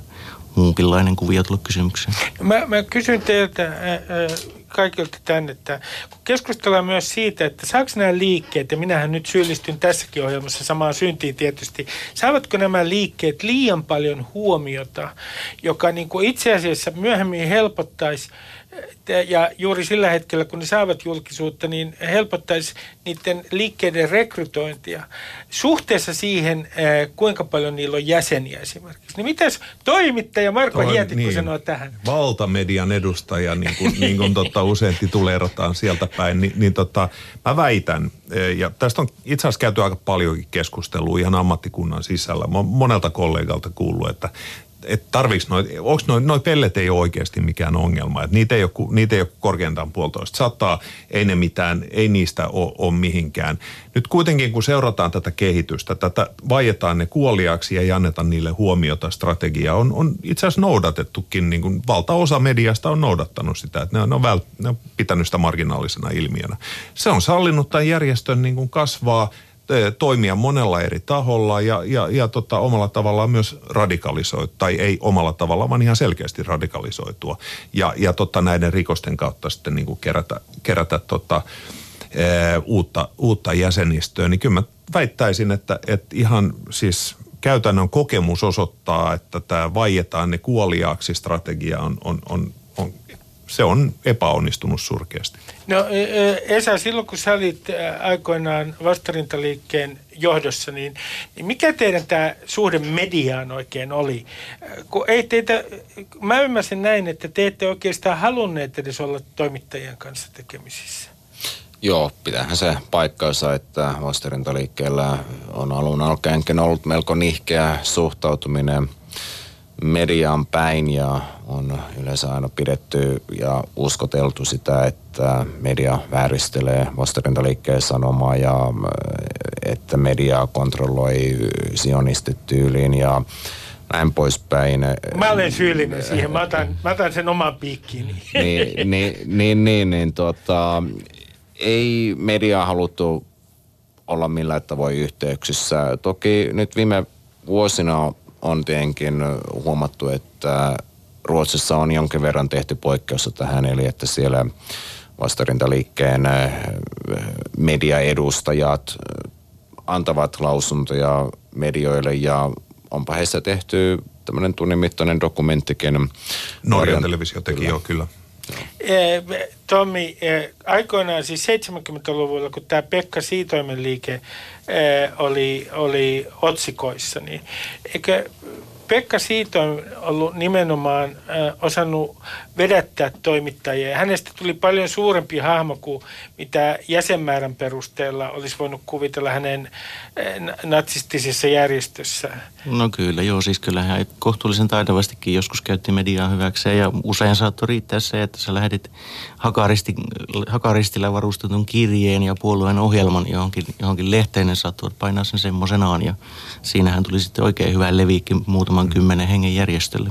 muunkinlainen kuvio tulla kysymykseen. Mä, mä kysyn teiltä äh, kaikilta tänne, että kun keskustellaan myös siitä, että saako nämä liikkeet, ja minähän nyt syyllistyn tässäkin ohjelmassa samaan syntiin tietysti, saavatko nämä liikkeet liian paljon huomiota, joka niin kuin itse asiassa myöhemmin helpottaisi ja juuri sillä hetkellä, kun ne saavat julkisuutta, niin helpottaisi niiden liikkeiden rekrytointia suhteessa siihen, eh, kuinka paljon niillä on jäseniä esimerkiksi. Niin mitäs toimittaja Marko Toi, Hietikko niin, sanoo tähän? Valtamedian edustaja, niin kuin, niin kuin tota, usein tituleerataan sieltä päin, niin, niin tota, mä väitän, eh, ja tästä on itse asiassa käyty aika paljonkin keskustelua ihan ammattikunnan sisällä. Mä monelta kollegalta kuullut, että et tarviks noi, noin noi pellet ei ole oikeasti mikään ongelma. Et niitä, ei ole, niitä ei ole korkeintaan puolitoista sataa, ei ne mitään, ei niistä ole, ole mihinkään. Nyt kuitenkin kun seurataan tätä kehitystä, tätä vaietaan ne kuoliaksi ja ei anneta niille huomiota, strategiaa, on, on itse asiassa noudatettukin, niin kuin valtaosa mediasta on noudattanut sitä, että ne on, ne on, vält, ne on pitänyt sitä marginaalisena ilmiönä. Se on sallinut tämän järjestön niin kuin kasvaa, toimia monella eri taholla ja, ja, ja tota, omalla tavallaan myös radikalisoitua, tai ei omalla tavalla, vaan ihan selkeästi radikalisoitua. Ja, ja tota, näiden rikosten kautta sitten niin kuin kerätä, kerätä tota, e, uutta, uutta jäsenistöä. Niin kyllä mä väittäisin, että, että ihan siis käytännön kokemus osoittaa, että tämä vaietaan ne kuoliaaksi strategia on, on, on se on epäonnistunut surkeasti. No Esa, silloin kun sä olit aikoinaan vastarintaliikkeen johdossa, niin, niin mikä teidän tämä suhde mediaan oikein oli? Kun ei teitä, mä ymmärsin näin, että te ette oikeastaan halunneet edes olla toimittajien kanssa tekemisissä. Joo, pitäähän se paikkaansa, että vastarintaliikkeellä on alun alkaenkin ollut melko nihkeä suhtautuminen – mediaan päin ja on yleensä aina pidetty ja uskoteltu sitä, että media vääristelee vastarintaliikkeen sanomaa ja äh, että media kontrolloi sionistit tyyliin ja näin poispäin. Mä olen syyllinen siihen, mä otan, mä otan sen oman piikkiini. niin, niin, niin, niin, niin tota, ei media haluttu olla millään tavoin yhteyksissä. Toki nyt viime vuosina on tietenkin huomattu, että Ruotsissa on jonkin verran tehty poikkeusta tähän, eli että siellä vastarintaliikkeen äh, mediaedustajat äh, antavat lausuntoja medioille ja onpa heissä tehty tämmöinen tunnin mittainen dokumenttikin. Norjan televisio teki kyllä. jo kyllä. Eh, Tommi, eh, aikoinaan siis 70-luvulla, kun tämä Pekka Siitoimen liike eh, oli, oli otsikoissa, niin eikö Pekka Siitä on ollut nimenomaan osannut vedättää toimittajia. Hänestä tuli paljon suurempi hahmo kuin mitä jäsenmäärän perusteella olisi voinut kuvitella hänen äh, natsistisessa järjestössä. No kyllä, joo, siis kyllä hän kohtuullisen taidavastikin joskus käytti mediaa hyväkseen ja usein saattoi riittää se, että sä lähdit hakaristi, hakaristillä varustetun kirjeen ja puolueen ohjelman johonkin, johonkin lehteen, ja saattoi painaa sen semmoisenaan ja siinähän tuli sitten oikein hyvä leviikki muutaman kymmenen hengen järjestölle.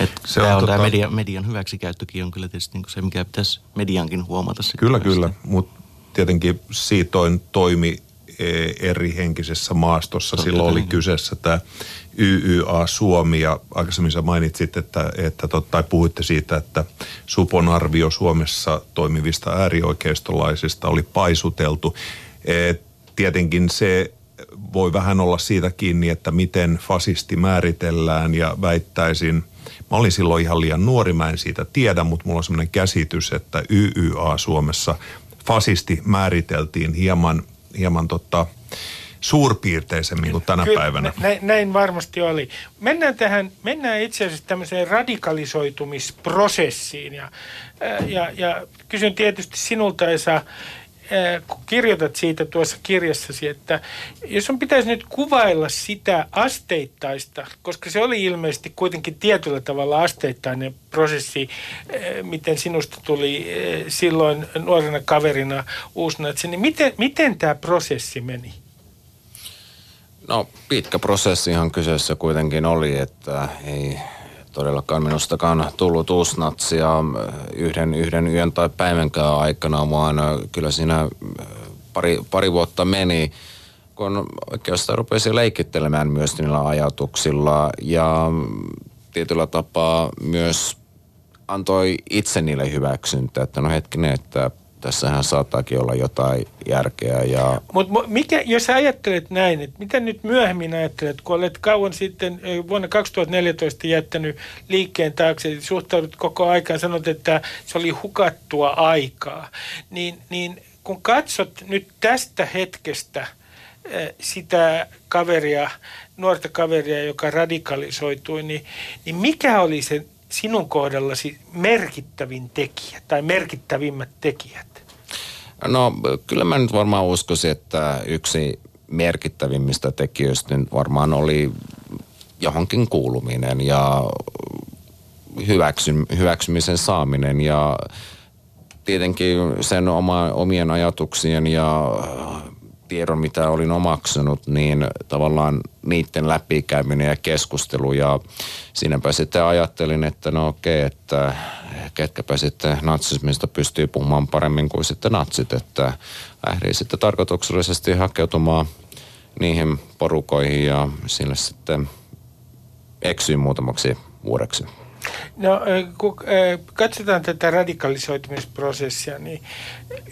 Et se tämä on, on tota... tämä media, median hyväksikäyttökin on kyllä tietysti niin se, mikä pitäisi mediankin huomata. Kyllä, kyllä, mutta tietenkin siitoin toimi e, eri henkisessä maastossa. Totta Silloin oli kyseessä tämä YYA Suomi ja aikaisemmin sä mainitsit, että, että tai puhuitte siitä, että Supon arvio Suomessa toimivista äärioikeistolaisista oli paisuteltu. Et tietenkin se voi vähän olla siitä kiinni, että miten fasisti määritellään ja väittäisin, mä olin silloin ihan liian nuori, mä en siitä tiedä, mutta mulla on semmoinen käsitys, että YYA Suomessa fasisti määriteltiin hieman, hieman tota, suurpiirteisemmin kuin tänä Kyllä, päivänä. Näin, näin varmasti oli. Mennään tähän, mennään itse asiassa tämmöiseen radikalisoitumisprosessiin ja, ja, ja kysyn tietysti sinulta Esa, Äh, kun kirjoitat siitä tuossa kirjassasi, että jos on pitäisi nyt kuvailla sitä asteittaista, koska se oli ilmeisesti kuitenkin tietyllä tavalla asteittainen prosessi, äh, miten sinusta tuli äh, silloin nuorena kaverina uusnatsi, niin miten, miten tämä prosessi meni? No pitkä prosessihan kyseessä kuitenkin oli, että ei todellakaan minustakaan tullut uusnatsia yhden, yhden yön tai päivänkään aikana, vaan kyllä siinä pari, pari vuotta meni, kun oikeastaan rupesi leikittelemään myös niillä ajatuksilla ja tietyllä tapaa myös antoi itse niille hyväksyntä, että no hetkinen, että tässähän saattaakin olla jotain järkeä. Ja... Mutta mikä, jos ajattelet näin, että mitä nyt myöhemmin ajattelet, kun olet kauan sitten vuonna 2014 jättänyt liikkeen taakse, suhtaudut koko aikaan, sanot, että se oli hukattua aikaa, niin, niin kun katsot nyt tästä hetkestä sitä kaveria, nuorta kaveria, joka radikalisoitui, niin, niin mikä oli se sinun kohdallasi merkittävin tekijä tai merkittävimmät tekijät? No kyllä mä nyt varmaan uskoisin, että yksi merkittävimmistä tekijöistä nyt varmaan oli johonkin kuuluminen ja hyväksy, hyväksymisen saaminen ja tietenkin sen oma, omien ajatuksien ja tiedon, mitä olin omaksunut, niin tavallaan niiden läpikäyminen ja keskustelu. Ja siinäpä sitten ajattelin, että no okei, että ketkäpä sitten natsismista pystyy puhumaan paremmin kuin sitten natsit, että lähdin sitten tarkoituksellisesti hakeutumaan niihin porukoihin ja sille sitten eksyin muutamaksi vuodeksi. No kun katsotaan tätä radikalisoitumisprosessia, niin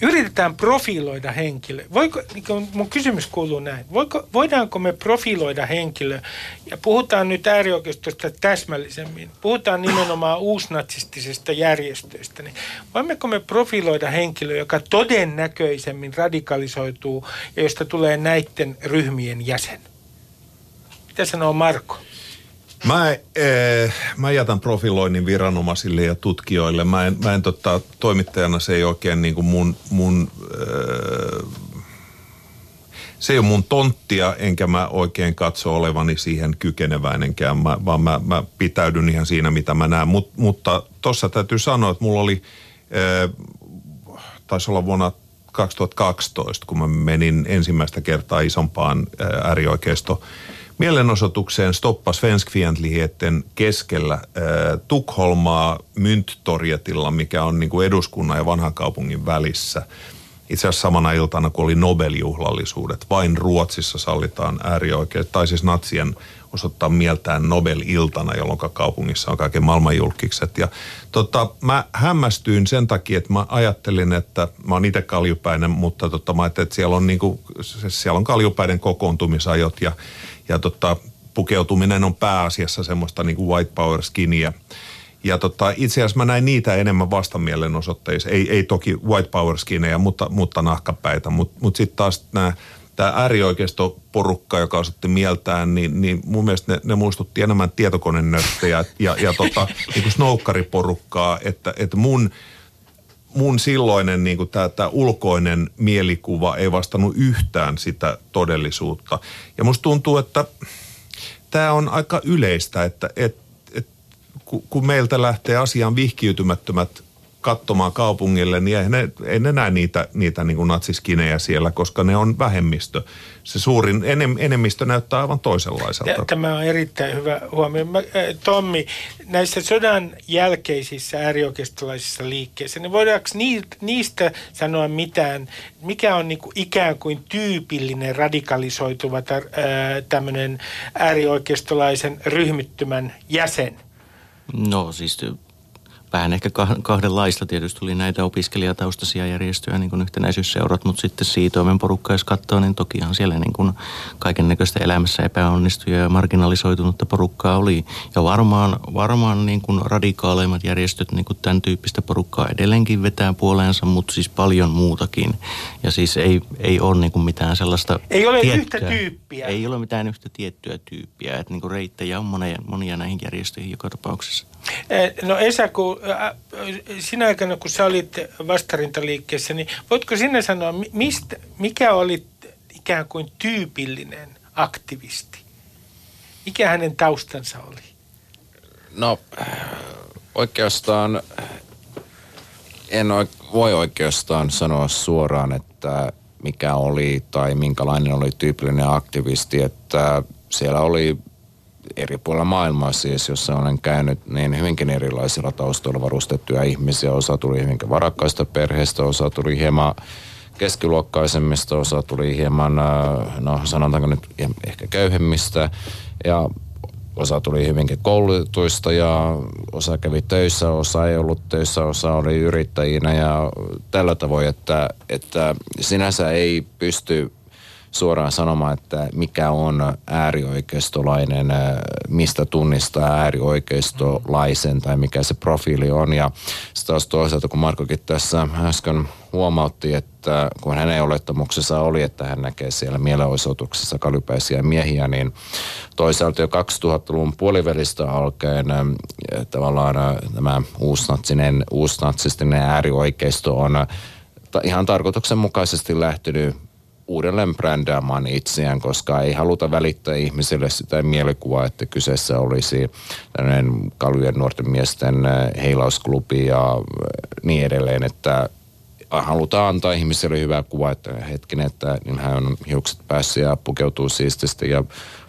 yritetään profiloida henkilö. Voiko, niin mun kysymys kuuluu näin, Voiko, voidaanko me profiloida henkilö, ja puhutaan nyt äärioikeistosta täsmällisemmin, puhutaan nimenomaan uusnatsistisesta järjestöistä, niin voimmeko me profiloida henkilö, joka todennäköisemmin radikalisoituu ja josta tulee näiden ryhmien jäsen? Mitä sanoo Marko? Mä, eh, mä jätän profiloinnin viranomaisille ja tutkijoille. Mä en, mä en tota, toimittajana se ei oikein niin kuin mun, mun eh, se ei ole mun tonttia, enkä mä oikein katso olevani siihen kykeneväinenkään, mä, vaan mä, mä pitäydyn ihan siinä, mitä mä näen. Mut, mutta tuossa täytyy sanoa, että mulla oli, eh, taisi olla vuonna 2012, kun mä menin ensimmäistä kertaa isompaan eh, äärioikeisto mielenosoitukseen Stoppa Svenskfientligheten keskellä äh, Tukholmaa Mynttorjetilla, mikä on niin kuin eduskunnan ja vanhan kaupungin välissä. Itse asiassa samana iltana, kun oli Nobel-juhlallisuudet, vain Ruotsissa sallitaan äärioikeus, tai siis natsien osoittaa mieltään Nobel-iltana, jolloin kaupungissa on kaiken maailman julkikset. Ja tota, mä hämmästyin sen takia, että mä ajattelin, että mä oon itse kaljupäinen, mutta tota, mä että siellä on, niinku, siellä on kaljupäiden kokoontumisajot ja ja tota, pukeutuminen on pääasiassa semmoista niin kuin white power skiniä. Ja tota, itse asiassa mä näin niitä enemmän vastamielenosoitteissa. Ei, ei toki white power skinejä, mutta, mutta nahkapäitä. Mutta mut sitten taas nämä tämä äärioikeistoporukka, joka osoitti mieltään, niin, niin mun mielestä ne, ne muistutti enemmän tietokonenörttejä ja, ja tota, niin kuin snoukkariporukkaa, että, että mun, mun silloinen niin kuin tämä, tämä ulkoinen mielikuva ei vastannut yhtään sitä todellisuutta. Ja musta tuntuu, että tämä on aika yleistä, että, että, että kun meiltä lähtee asian vihkiytymättömät katsomaan kaupungille, niin ei ne, ei ne näe niitä, niitä niin kuin natsiskinejä siellä, koska ne on vähemmistö. Se suurin enem, enemmistö näyttää aivan toisenlaiselta. Tämä on erittäin hyvä huomio. Mä, Tommi, näissä sodan jälkeisissä äärioikeistolaisissa liikkeissä, niin voidaanko niistä sanoa mitään, mikä on niin kuin ikään kuin tyypillinen radikalisoituva tämmöinen äärioikeistolaisen ryhmittymän jäsen? No siis vähän ehkä kahdenlaista tietysti tuli näitä opiskelijataustaisia järjestöjä, niin kuin yhtenäisyysseurat, mutta sitten siitoimen porukka, jos katsoo, niin tokihan siellä niin kuin kaiken näköistä elämässä epäonnistuja ja marginalisoitunutta porukkaa oli. Ja varmaan, varmaan niin kuin radikaaleimmat järjestöt niin kuin tämän tyyppistä porukkaa edelleenkin vetää puoleensa, mutta siis paljon muutakin. Ja siis ei, ei ole niin kuin mitään sellaista Ei ole tiettyä, yhtä tyyppiä. Ei ole mitään yhtä tiettyä tyyppiä, että niin kuin reittejä on monia, monia näihin järjestöihin joka tapauksessa. Eh, no Esa, kun, sinä aikana kun sä olit vastarintaliikkeessä, niin voitko sinä sanoa, mistä, mikä oli ikään kuin tyypillinen aktivisti? Mikä hänen taustansa oli? No oikeastaan en voi oikeastaan sanoa suoraan, että mikä oli tai minkälainen oli tyypillinen aktivisti, että siellä oli eri puolilla maailmaa siis, jossa olen käynyt niin hyvinkin erilaisilla taustoilla varustettuja ihmisiä. Osa tuli hyvinkin varakkaista perheistä, osa tuli hieman keskiluokkaisemmista, osa tuli hieman, äh, no sanotaanko nyt ehkä köyhemmistä. Ja osa tuli hyvinkin koulutuista ja osa kävi töissä, osa ei ollut töissä, osa oli yrittäjinä ja tällä tavoin, että, että sinänsä ei pysty suoraan sanomaan, että mikä on äärioikeistolainen, äh, mistä tunnistaa äärioikeistolaisen tai mikä se profiili on. Ja taas toisaalta, kun Markokin tässä äsken huomautti, että kun hänen olettamuksessa oli, että hän näkee siellä mielenosoituksessa kalypäisiä miehiä, niin toisaalta jo 2000-luvun puolivälistä alkaen äh, tavallaan äh, tämä uusnatsinen, uusnatsistinen äärioikeisto on ihan tarkoituksenmukaisesti lähtenyt uudelleen brändäämään itseään, koska ei haluta välittää ihmisille sitä mielikuvaa, että kyseessä olisi tämmöinen kalujen nuorten miesten heilausklubi ja niin edelleen, että halutaan antaa ihmisille hyvää kuvaa, että hetken, että niin hän on hiukset päässä ja pukeutuu siististi ja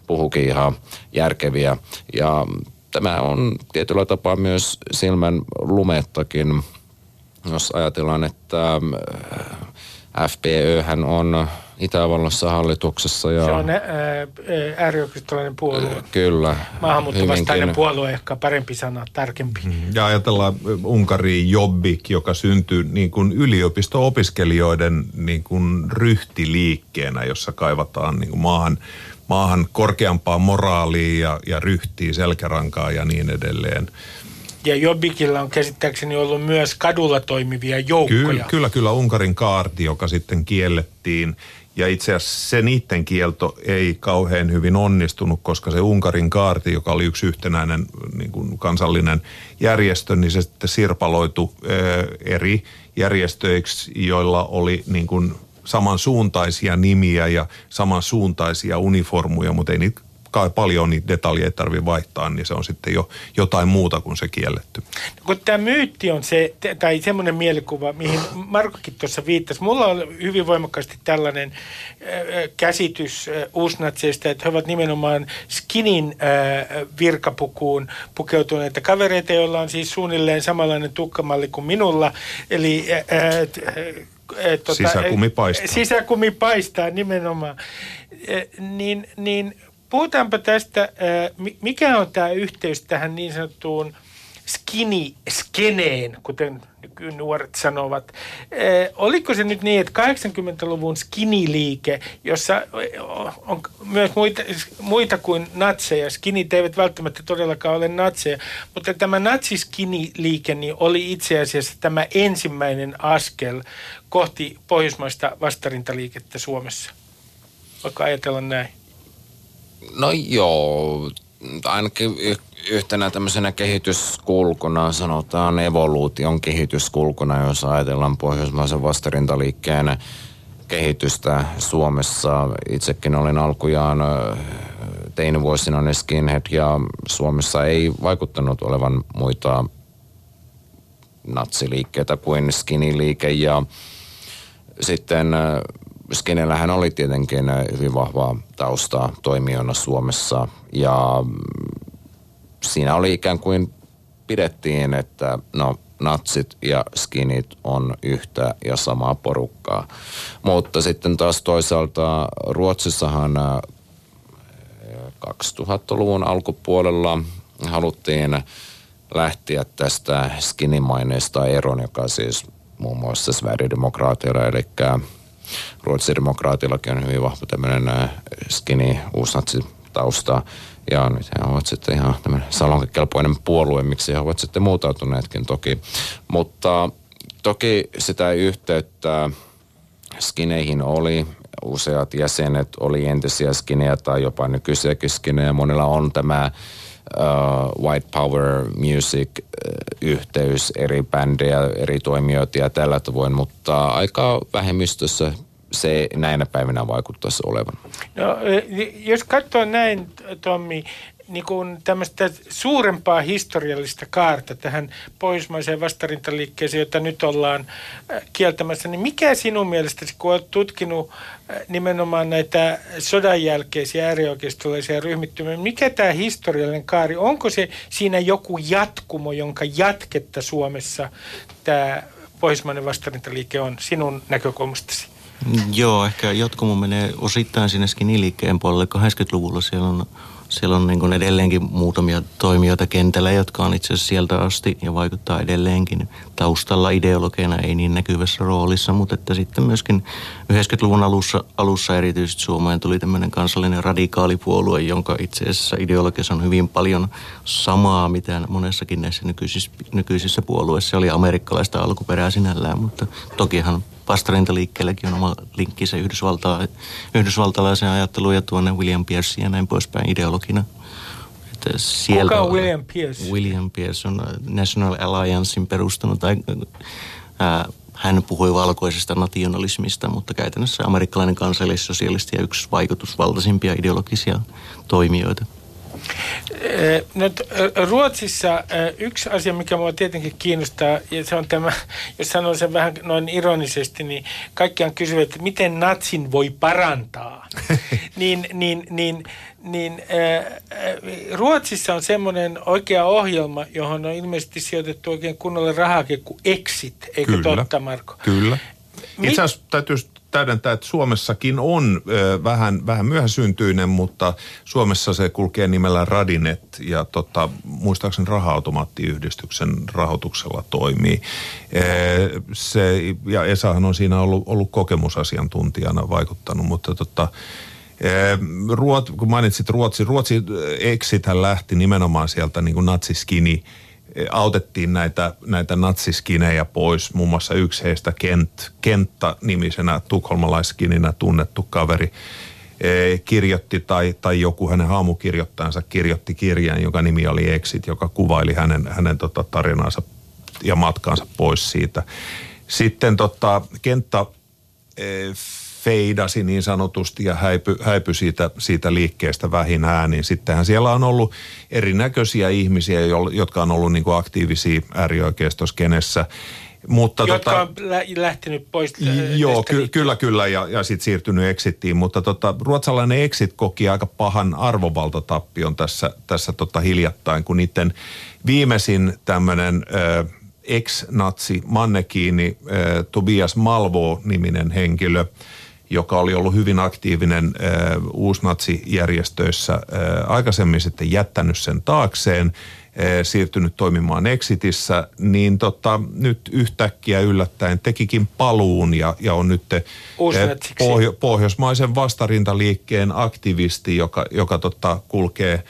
puhukin ihan järkeviä. Ja tämä on tietyllä tapaa myös silmän lumettakin, jos ajatellaan, että FPÖ hän on Itävallassa hallituksessa. Ja, se on äärioikeistolainen puolue. Kyllä. Maahanmuuttovastainen puolue, ehkä parempi sana, tarkempi. Mm. Ja ajatellaan Unkarin Jobbik, joka syntyi niin kuin yliopisto-opiskelijoiden niin kuin ryhtiliikkeenä, jossa kaivataan niin kuin maahan, maahan korkeampaa moraalia ja, ja ryhtiä, selkärankaa ja niin edelleen. Ja Jobbikilla on käsittääkseni ollut myös kadulla toimivia joukkoja. Kyllä, kyllä, kyllä Unkarin kaarti, joka sitten kiellettiin ja itse asiassa se niiden kielto ei kauhean hyvin onnistunut, koska se Unkarin kaarti, joka oli yksi yhtenäinen niin kuin kansallinen järjestö, niin se sitten sirpaloitu eri järjestöiksi, joilla oli niin kuin samansuuntaisia nimiä ja samansuuntaisia uniformuja, mutta ei niitä kai paljon niitä detaljeja ei tarvitse vaihtaa, niin se on sitten jo jotain muuta kuin se kielletty. No, kun tämä myytti on se, tai semmoinen mielikuva, mihin Markokin tuossa viittasi. Mulla on hyvin voimakkaasti tällainen äh, käsitys äh, uusnatseista, että he ovat nimenomaan skinin äh, virkapukuun pukeutuneita kavereita, joilla on siis suunnilleen samanlainen tukkamalli kuin minulla. Eli äh, äh, tota, sisäkumi paistaa. Sisäkumi paistaa nimenomaan. Niin, niin Puhutaanpa tästä, mikä on tämä yhteys tähän niin sanottuun skinny-skeneen, kuten nuoret sanovat. oliko se nyt niin, että 80-luvun skinny-liike, jossa on myös muita, muita kuin natseja, skinit eivät välttämättä todellakaan ole natseja, mutta tämä natsi-skinny-liike niin oli itse asiassa tämä ensimmäinen askel kohti pohjoismaista vastarintaliikettä Suomessa. Vaikka ajatellaan näin. No joo, ainakin yhtenä tämmöisenä kehityskulkuna, sanotaan evoluution kehityskulkuna, jos ajatellaan pohjoismaisen vastarintaliikkeen kehitystä Suomessa. Itsekin olin alkujaan teinivuosina skinhead ja Suomessa ei vaikuttanut olevan muita natsiliikkeitä kuin skinny-liike ja sitten Skinellähän oli tietenkin hyvin vahvaa taustaa toimijana Suomessa ja siinä oli ikään kuin pidettiin, että no natsit ja skinit on yhtä ja samaa porukkaa. Mutta sitten taas toisaalta Ruotsissahan 2000-luvun alkupuolella haluttiin lähteä tästä skinimaineesta eron, joka siis muun muassa Sverigedemokraateilla, eli Ruotsidemokraatillakin on hyvin vahva tämmöinen skinny uusnatsi tausta. Ja nyt he ovat sitten ihan tämmöinen salonkikelpoinen puolue, miksi he ovat sitten muutautuneetkin toki. Mutta toki sitä yhteyttä skineihin oli. Useat jäsenet oli entisiä skinejä tai jopa nykyisiäkin skinejä. Monilla on tämä White Power Music-yhteys, eri bändejä, eri toimijoita ja tällä tavoin, mutta aika vähemmistössä se näinä päivinä vaikuttaisi olevan. No, jos katsoo näin, Tommi, niin kuin tämmöistä suurempaa historiallista kaarta tähän pohjoismaiseen vastarintaliikkeeseen, jota nyt ollaan kieltämässä, niin mikä sinun mielestäsi, kun olet tutkinut nimenomaan näitä sodan jälkeisiä äärioikeistolaisia ryhmittymiä, mikä tämä historiallinen kaari, onko se siinä joku jatkumo, jonka jatketta Suomessa tämä pohjoismainen vastarintaliike on sinun näkökulmastasi? Joo, ehkä jatkumo menee osittain sinne skiniliikkeen puolelle 80-luvulla. Siellä on siellä on niin edelleenkin muutamia toimijoita kentällä, jotka on itse asiassa sieltä asti ja vaikuttaa edelleenkin taustalla ideologiana, ei niin näkyvässä roolissa, mutta että sitten myöskin 90-luvun alussa, alussa erityisesti Suomeen tuli tämmöinen kansallinen radikaalipuolue, jonka itse asiassa ideologiassa on hyvin paljon samaa, mitä monessakin näissä nykyisissä, nykyisissä puolueissa. Oli amerikkalaista alkuperää sinällään, mutta tokihan vastarintaliikkeelläkin on oma linkkinsä Yhdysvalta, yhdysvaltalaisen ajatteluun ja tuonne William Pierce ja näin poispäin ideologina. Että sieltä, Kuka on William Pierce? William Pierce on National Alliancein perustanut. Tai, ää, hän puhui valkoisesta nationalismista, mutta käytännössä amerikkalainen kansallissosialisti ja yksi vaikutusvaltaisimpia ideologisia toimijoita. No, Ruotsissa yksi asia, mikä minua tietenkin kiinnostaa, ja se on tämä, jos sanon sen vähän noin ironisesti, niin kaikkiaan kysyvät, että miten natsin voi parantaa. niin, niin, niin, niin Ruotsissa on semmoinen oikea ohjelma, johon on ilmeisesti sijoitettu oikein kunnolle rahakin kuin Exit, eikö Kyllä. totta Marko? Kyllä. Itse asiassa täytyy täydentää, että Suomessakin on ö, vähän, vähän myöhäsyntyinen, mutta Suomessa se kulkee nimellä Radinet ja tota, muistaakseni raha-automaattiyhdistyksen rahoituksella toimii. E, se, ja Esahan on siinä ollut, ollut kokemusasiantuntijana vaikuttanut, mutta tota, Ruot, kun mainitsit Ruotsi, Ruotsi Exithän lähti nimenomaan sieltä niin kuin natsiskini autettiin näitä, näitä natsiskinejä pois. Muun muassa yksi heistä Kent, Kenta-nimisenä tukholmalaiskininä tunnettu kaveri eh, kirjoitti tai, tai joku hänen haamukirjoittajansa kirjoitti kirjan, joka nimi oli Exit, joka kuvaili hänen, hänen tota tarinansa ja matkaansa pois siitä. Sitten tota, Kenta eh, feidasi niin sanotusti ja häipy, häipy siitä, siitä liikkeestä vähin äänin. Sittenhän siellä on ollut erinäköisiä ihmisiä, jo- jotka on ollut niin kuin aktiivisia äärioikeistoskenessä. Mutta Jotka tota, on lä- lähtenyt pois ä, Joo, ky- kyllä, kyllä, ja, ja sitten siirtynyt Exittiin, mutta tota, ruotsalainen Exit koki aika pahan arvovaltatappion tässä, tässä tota hiljattain, kun niiden viimeisin tämmöinen ex-natsi mannekiini äh, Tobias Malvo-niminen henkilö, joka oli ollut hyvin aktiivinen äh, uusnatsijärjestöissä äh, aikaisemmin sitten jättänyt sen taakseen, äh, siirtynyt toimimaan Exitissä, niin tota, nyt yhtäkkiä yllättäen tekikin paluun ja, ja on nyt äh, pohjo- pohjoismaisen vastarintaliikkeen aktivisti, joka, joka tota, kulkee äh,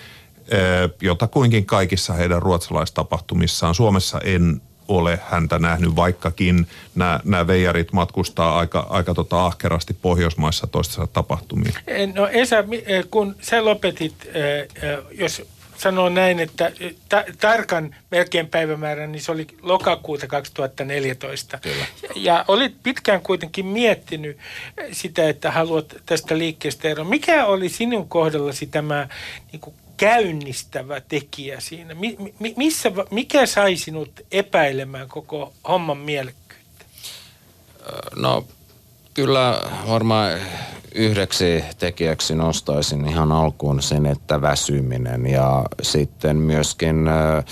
jotakuinkin kaikissa heidän ruotsalaistapahtumissaan. Suomessa en ole häntä nähnyt, vaikkakin nämä, nämä veijarit matkustaa aika, aika tota ahkerasti Pohjoismaissa toistensa tapahtumiin. No Esa, eh, kun sä lopetit, eh, eh, jos sanoo näin, että eh, ta- tarkan melkein päivämäärän, niin se oli lokakuuta 2014. Kyllä. Ja olit pitkään kuitenkin miettinyt eh, sitä, että haluat tästä liikkeestä eroon. Mikä oli sinun kohdallasi tämä niin kuin käynnistävä tekijä siinä? Mi- mi- missä, mikä sai sinut epäilemään koko homman mielekkyyttä? No kyllä varmaan yhdeksi tekijäksi nostaisin ihan alkuun sen, että väsyminen ja sitten myöskin ö,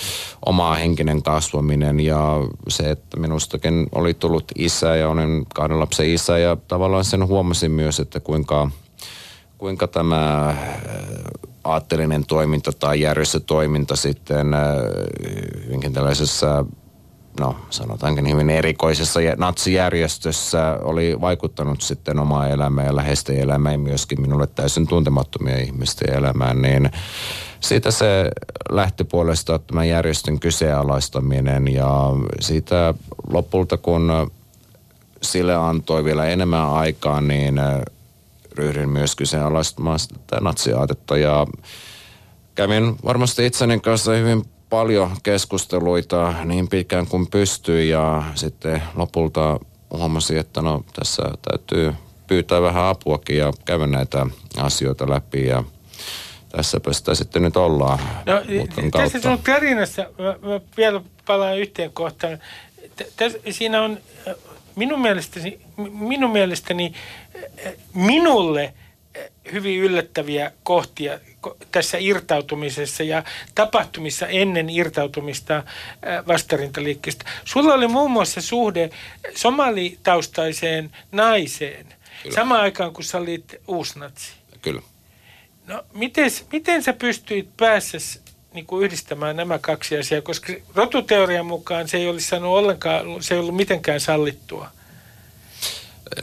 oma henkinen kasvaminen ja se, että minustakin oli tullut isä ja olen kahden lapsen isä ja tavallaan sen huomasin myös, että kuinka, kuinka tämä ö, aatteellinen toiminta tai järjestötoiminta sitten ö, hyvinkin tällaisessa no sanotaankin hyvin erikoisessa jä- natsijärjestössä oli vaikuttanut sitten omaa elämään ja läheisten ja myöskin minulle täysin tuntemattomia ihmisten elämään, niin siitä se lähti puolestaan tämän järjestön kyseenalaistaminen ja siitä lopulta kun sille antoi vielä enemmän aikaa, niin äh, ryhdyin myös kyseenalaistamaan sitä natsiaatetta. Ja kävin varmasti itseni kanssa hyvin paljon keskusteluita niin pitkään kuin pystyi ja sitten lopulta huomasin, että no tässä täytyy pyytää vähän apuakin ja käydä näitä asioita läpi. Ja tässäpä sitä sitten nyt ollaan No, tässä sun tarinassa, mä, mä vielä palaan yhteen kohtaan. Tä- Tässä, siinä on minun mielestäni, minun mielestäni äh, minulle äh, hyvin yllättäviä kohtia ko- tässä irtautumisessa ja tapahtumissa ennen irtautumista äh, vastarintaliikkeestä. Sulla oli muun muassa suhde somalitaustaiseen naiseen, Kyllä. samaan aikaan kun sä olit uusnatsi. Kyllä. No, miten, miten sä pystyit päässä niin kuin yhdistämään nämä kaksi asiaa, koska rotuteorian mukaan se ei olisi saanut ollenkaan, se ei ollut mitenkään sallittua.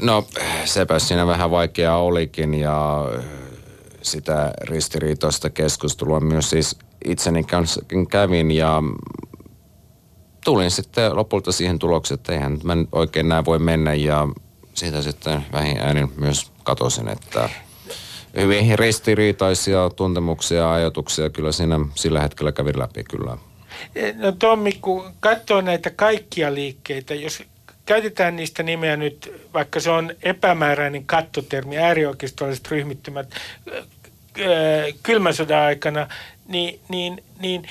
No sepä siinä vähän vaikeaa olikin ja sitä ristiriitoista keskustelua myös siis itseni kanssakin kävin ja tulin sitten lopulta siihen tulokseen, että eihän mä nyt oikein näin voi mennä ja siitä sitten vähin äänin myös katosin, että hyvin ristiriitaisia tuntemuksia ja ajatuksia kyllä siinä sillä hetkellä kävin läpi kyllä. No Tommi, kun katsoo näitä kaikkia liikkeitä, jos käytetään niistä nimeä nyt, vaikka se on epämääräinen kattotermi, äärioikeistolliset ryhmittymät kylmän sodan aikana, niin, niin, niin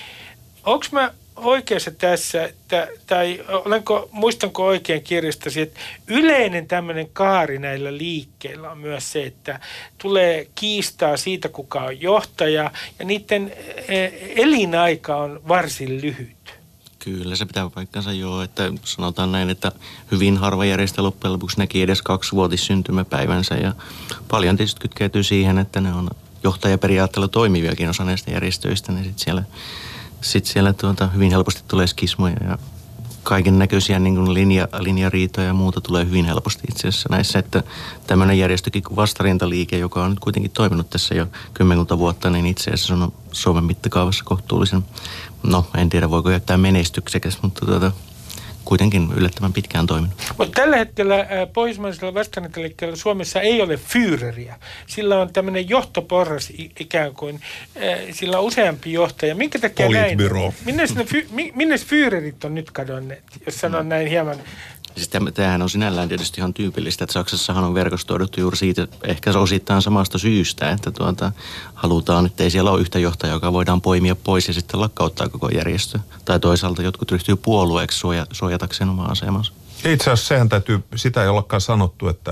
onko mä oikeassa tässä, että, tai olenko, muistanko oikein kirjastasi, että yleinen tämmöinen kaari näillä liikkeillä on myös se, että tulee kiistaa siitä, kuka on johtaja, ja niiden elinaika on varsin lyhyt. Kyllä, se pitää paikkansa joo, että sanotaan näin, että hyvin harva järjestö loppujen lopuksi näki edes syntymäpäivänsä ja paljon tietysti kytkeytyy siihen, että ne on johtajaperiaatteella toimiviakin osa näistä järjestöistä, niin sitten siellä, sit siellä tuota, hyvin helposti tulee skismoja ja kaiken näköisiä niin linja, linjariitoja ja muuta tulee hyvin helposti itse asiassa näissä, että tämmöinen järjestökin kuin vastarintaliike, joka on nyt kuitenkin toiminut tässä jo kymmenkunta vuotta, niin itse asiassa on Suomen mittakaavassa kohtuullisen, no en tiedä voiko jättää menestyksekäs, mutta tuota, kuitenkin yllättävän pitkään toiminut. Mutta tällä hetkellä pohjoismaisella vastaanottoliikkeellä Suomessa ei ole Führeriä. Sillä on tämmöinen johtoporras ikään kuin. Sillä on useampi johtaja. Minkä takia Politbyro. näin? Minne, minne Führerit on nyt kadonneet, jos sanon näin hieman Siis tämähän on sinällään tietysti ihan tyypillistä, että Saksassahan on verkostoiduttu juuri siitä, ehkä osittain samasta syystä, että tuota, halutaan, että ei siellä ole yhtä johtajaa, joka voidaan poimia pois ja sitten lakkauttaa koko järjestö. Tai toisaalta jotkut ryhtyy puolueeksi suoja, suojatakseen omaa asemansa. Itse asiassa sehän täytyy, sitä ei olekaan sanottu, että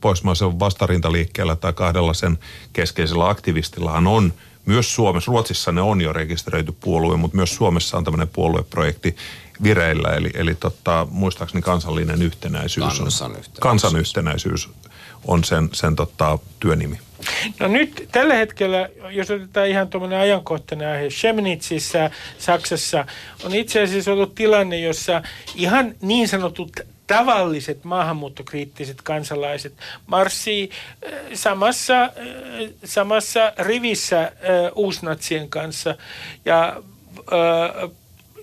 poismaisen vastarintaliikkeellä tai kahdella sen keskeisellä aktivistillahan on myös Suomessa, Ruotsissa ne on jo rekisteröity puolue, mutta myös Suomessa on tämmöinen puolueprojekti, vireillä, eli, eli tota, muistaakseni kansallinen yhtenäisyys, Kansan on, kansan yhtenäisyys on sen, sen tota, työnimi. No nyt tällä hetkellä, jos otetaan ihan tuommoinen ajankohtainen aihe, Chemnitsissä Saksassa on itse asiassa ollut tilanne, jossa ihan niin sanotut tavalliset maahanmuuttokriittiset kansalaiset marssii äh, samassa, äh, samassa rivissä äh, uusnatsien kanssa. Ja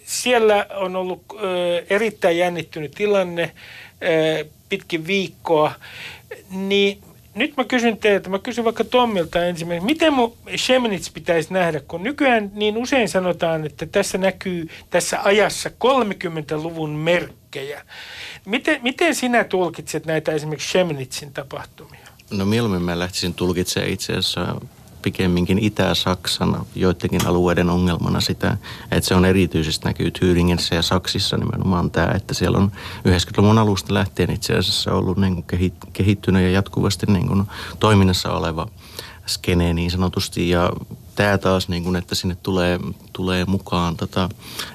siellä on ollut erittäin jännittynyt tilanne pitkin viikkoa, niin nyt mä kysyn teiltä, mä kysyn vaikka Tommilta ensimmäisenä, miten mun Shemnitz pitäisi nähdä, kun nykyään niin usein sanotaan, että tässä näkyy tässä ajassa 30-luvun merkkejä. Miten, miten sinä tulkitset näitä esimerkiksi Shemnitzin tapahtumia? No mieluummin mä lähtisin tulkitsemaan itse asiassa pikemminkin Itä-Saksan joidenkin alueiden ongelmana sitä, että se on erityisesti näkyy Thüringissä ja Saksissa nimenomaan tämä, että siellä on 90-luvun alusta lähtien itse asiassa ollut niin kuin kehittynyt ja jatkuvasti niin kuin toiminnassa oleva skene niin sanotusti ja tämä taas, niin kuin, että sinne tulee, tulee mukaan tota,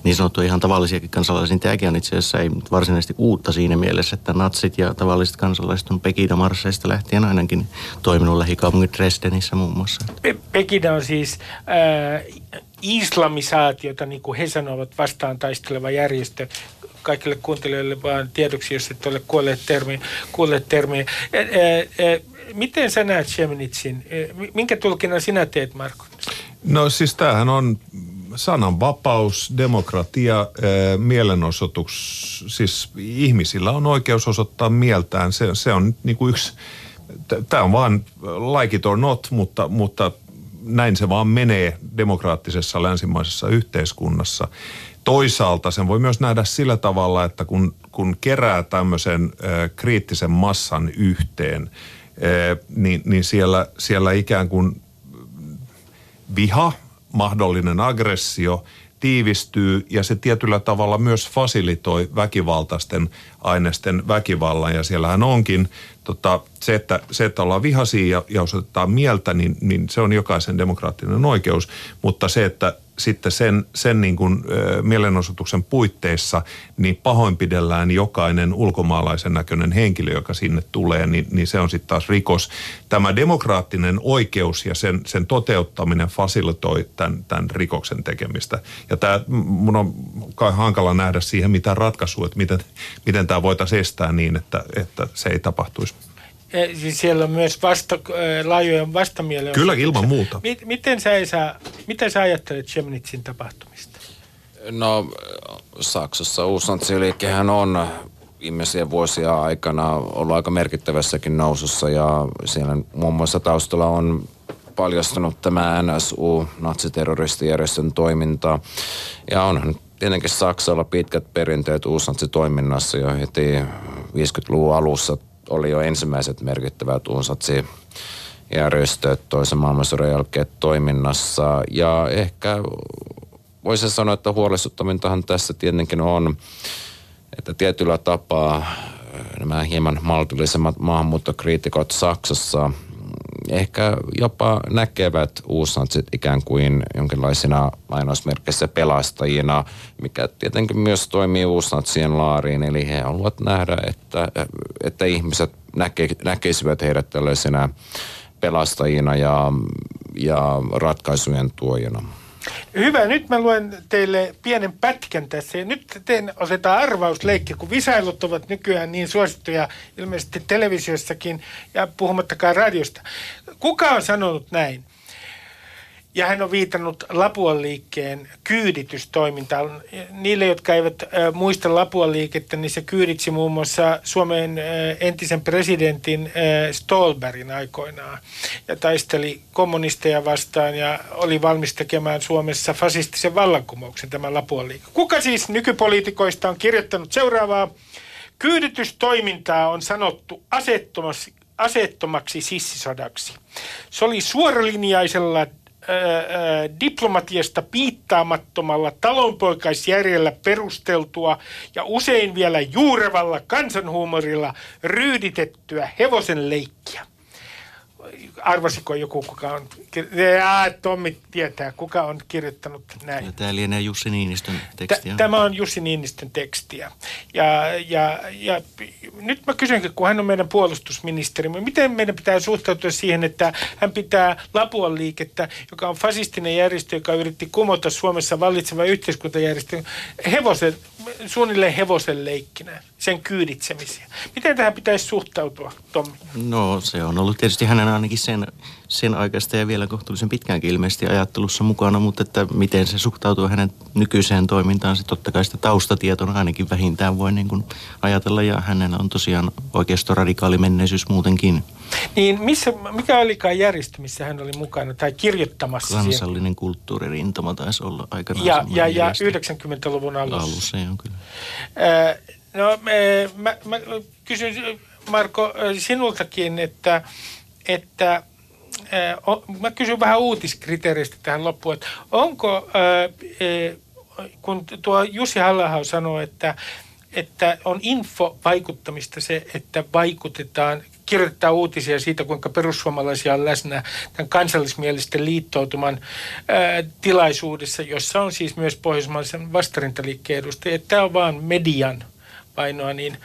niin sanottuja ihan tavallisiakin kansalaisia, niin tämäkin on itse asiassa ei varsinaisesti uutta siinä mielessä, että natsit ja tavalliset kansalaiset on Pekida Marsseista lähtien ainakin toiminut lähikaupungin Dresdenissä muun muassa. Pe- Pekida on siis äh, islamisaatiota, niin kuin he sanovat, vastaan taisteleva järjestö kaikille kuuntelijoille vaan tiedoksi, jos et ole kuolleet termiä. Kuolleet termiä. Ä, ä, ä, miten sä näet Shemnitsin? Minkä tulkinnan sinä teet, Marko? No siis tämähän on sananvapaus, demokratia, mielenosoitus. Siis ihmisillä on oikeus osoittaa mieltään. Se, se on niin kuin yksi, tämä on vaan like it or not, mutta, mutta näin se vaan menee demokraattisessa länsimaisessa yhteiskunnassa. Toisaalta sen voi myös nähdä sillä tavalla, että kun, kun kerää tämmöisen ö, kriittisen massan yhteen, niin, niin siellä, siellä ikään kuin viha, mahdollinen aggressio tiivistyy ja se tietyllä tavalla myös fasilitoi väkivaltaisten aineisten väkivallan. Ja siellähän onkin tota, se, että, se, että ollaan vihaisia ja, ja osoitetaan mieltä, niin, niin se on jokaisen demokraattinen oikeus. Mutta se, että sitten sen, sen niin kuin, mielenosoituksen puitteissa niin pahoinpidellään jokainen ulkomaalaisen näköinen henkilö, joka sinne tulee, niin, niin se on sitten taas rikos. Tämä demokraattinen oikeus ja sen, sen toteuttaminen fasilitoi tämän, tämän rikoksen tekemistä. Ja tämä, mun on kai hankala nähdä siihen mitään ratkaisua, että miten, miten tämä voitaisiin estää niin, että, että se ei tapahtuisi. Siis siellä on myös vasta, laajoja vastamielenosoituksia. Kyllä, ilman muuta. Miten sä, Esa, mitä sä ajattelet Chemnitzin tapahtumista? No, Saksassa uusnatsiliikkehän on viimeisiä vuosia aikana ollut aika merkittävässäkin nousussa ja siellä muun muassa taustalla on paljastunut tämä NSU, natsiterroristijärjestön toiminta. Ja onhan tietenkin Saksalla pitkät perinteet uusnatsitoiminnassa jo heti 50-luvun alussa oli jo ensimmäiset merkittävät unsatsi järjestöt toisen maailmansodan jälkeen toiminnassa. Ja ehkä voisi sanoa, että huolestuttavintahan tässä tietenkin on, että tietyllä tapaa nämä hieman maltillisemmat maahanmuuttokriitikot Saksassa ehkä jopa näkevät uusnatsit ikään kuin jonkinlaisina lainausmerkeissä pelastajina, mikä tietenkin myös toimii uusnatsien laariin. Eli he haluavat nähdä, että, että ihmiset näke, näkisivät heidät tällaisina pelastajina ja, ja ratkaisujen tuojina. Hyvä, nyt mä luen teille pienen pätkän tässä. Ja nyt teen, otetaan arvausleikki, kun visailut ovat nykyään niin suosittuja ilmeisesti televisiossakin ja puhumattakaan radiosta. Kuka on sanonut näin? Ja hän on viitannut Lapuan liikkeen kyyditystoimintaan. Niille, jotka eivät muista Lapuan liikettä, niin se kyyditsi muun muassa Suomen entisen presidentin Stolberin aikoinaan. Ja taisteli kommunisteja vastaan ja oli valmis tekemään Suomessa fasistisen vallankumouksen tämä Lapuan liike. Kuka siis nykypoliitikoista on kirjoittanut seuraavaa? Kyyditystoimintaa on sanottu asettomaksi, asettomaksi sissisodaksi. Se oli suoralinjaisella diplomatiasta piittaamattomalla talonpoikaisjärjellä perusteltua ja usein vielä juurevalla kansanhuumorilla ryyditettyä hevosen leikkiä arvasiko joku, kuka on, ja Tommi tietää, kuka on kirjoittanut näin. Ja tämä lienee Jussi Niinistön tekstiä. Tämä on Jussi Niinistön tekstiä. Ja, ja, ja nyt mä kysynkin, kun hän on meidän puolustusministeri, miten meidän pitää suhtautua siihen, että hän pitää Lapuan liikettä, joka on fasistinen järjestö, joka yritti kumota Suomessa vallitseva yhteiskuntajärjestö, hevosen, suunnilleen hevosen leikkinä, sen kyyditsemisiä. Miten tähän pitäisi suhtautua, Tommi? No se on ollut tietysti hänen ainakin sen, sen aikaista ja vielä kohtuullisen pitkäänkin ilmeisesti ajattelussa mukana, mutta että miten se suhtautuu hänen nykyiseen toimintaan, se totta kai sitä taustatietona ainakin vähintään voi niin kuin ajatella ja hänellä on tosiaan oikeastaan radikaali menneisyys muutenkin. Niin missä, mikä olikaan järjestö, missä hän oli mukana tai kirjoittamassa? Kansallinen siihen? kulttuuririntama taisi olla aikanaan. Ja, ja, ja 90-luvun alussa. Alussa, joo kyllä. Äh, no mä, mä kysyn Marko sinultakin, että että äh, mä kysyn vähän uutiskriteeristä tähän loppuun, että onko, äh, kun tuo Jussi halla sanoo, että, että on infovaikuttamista se, että vaikutetaan, kirjoittaa uutisia siitä, kuinka perussuomalaisia on läsnä tämän kansallismielisten liittoutuman tilaisuudessa, jossa on siis myös pohjoismaisen vastarintaliikkeen edustajia. Tämä on vaan median painoa niin,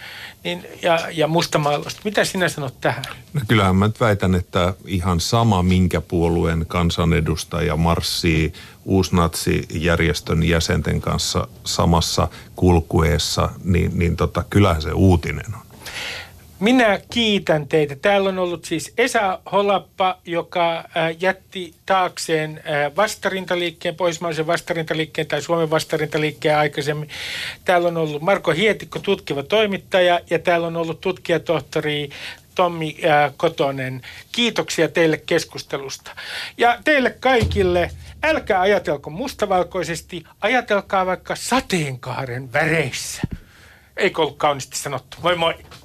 niin, ja, ja mustamaalausta. Mitä sinä sanot tähän? No kyllähän mä nyt väitän, että ihan sama minkä puolueen kansanedustaja marssii uusnatsijärjestön jäsenten kanssa samassa kulkueessa, niin, niin tota, kyllähän se uutinen on. Minä kiitän teitä. Täällä on ollut siis Esa Holappa, joka jätti taakseen vastarintaliikkeen, pohjoismaisen vastarintaliikkeen tai Suomen vastarintaliikkeen aikaisemmin. Täällä on ollut Marko Hietikko, tutkiva toimittaja, ja täällä on ollut tutkijatohtori Tommi Kotonen. Kiitoksia teille keskustelusta. Ja teille kaikille, älkää ajatelko mustavalkoisesti, ajatelkaa vaikka sateenkaaren väreissä. Eikö ollut kauniisti sanottu? Moi moi!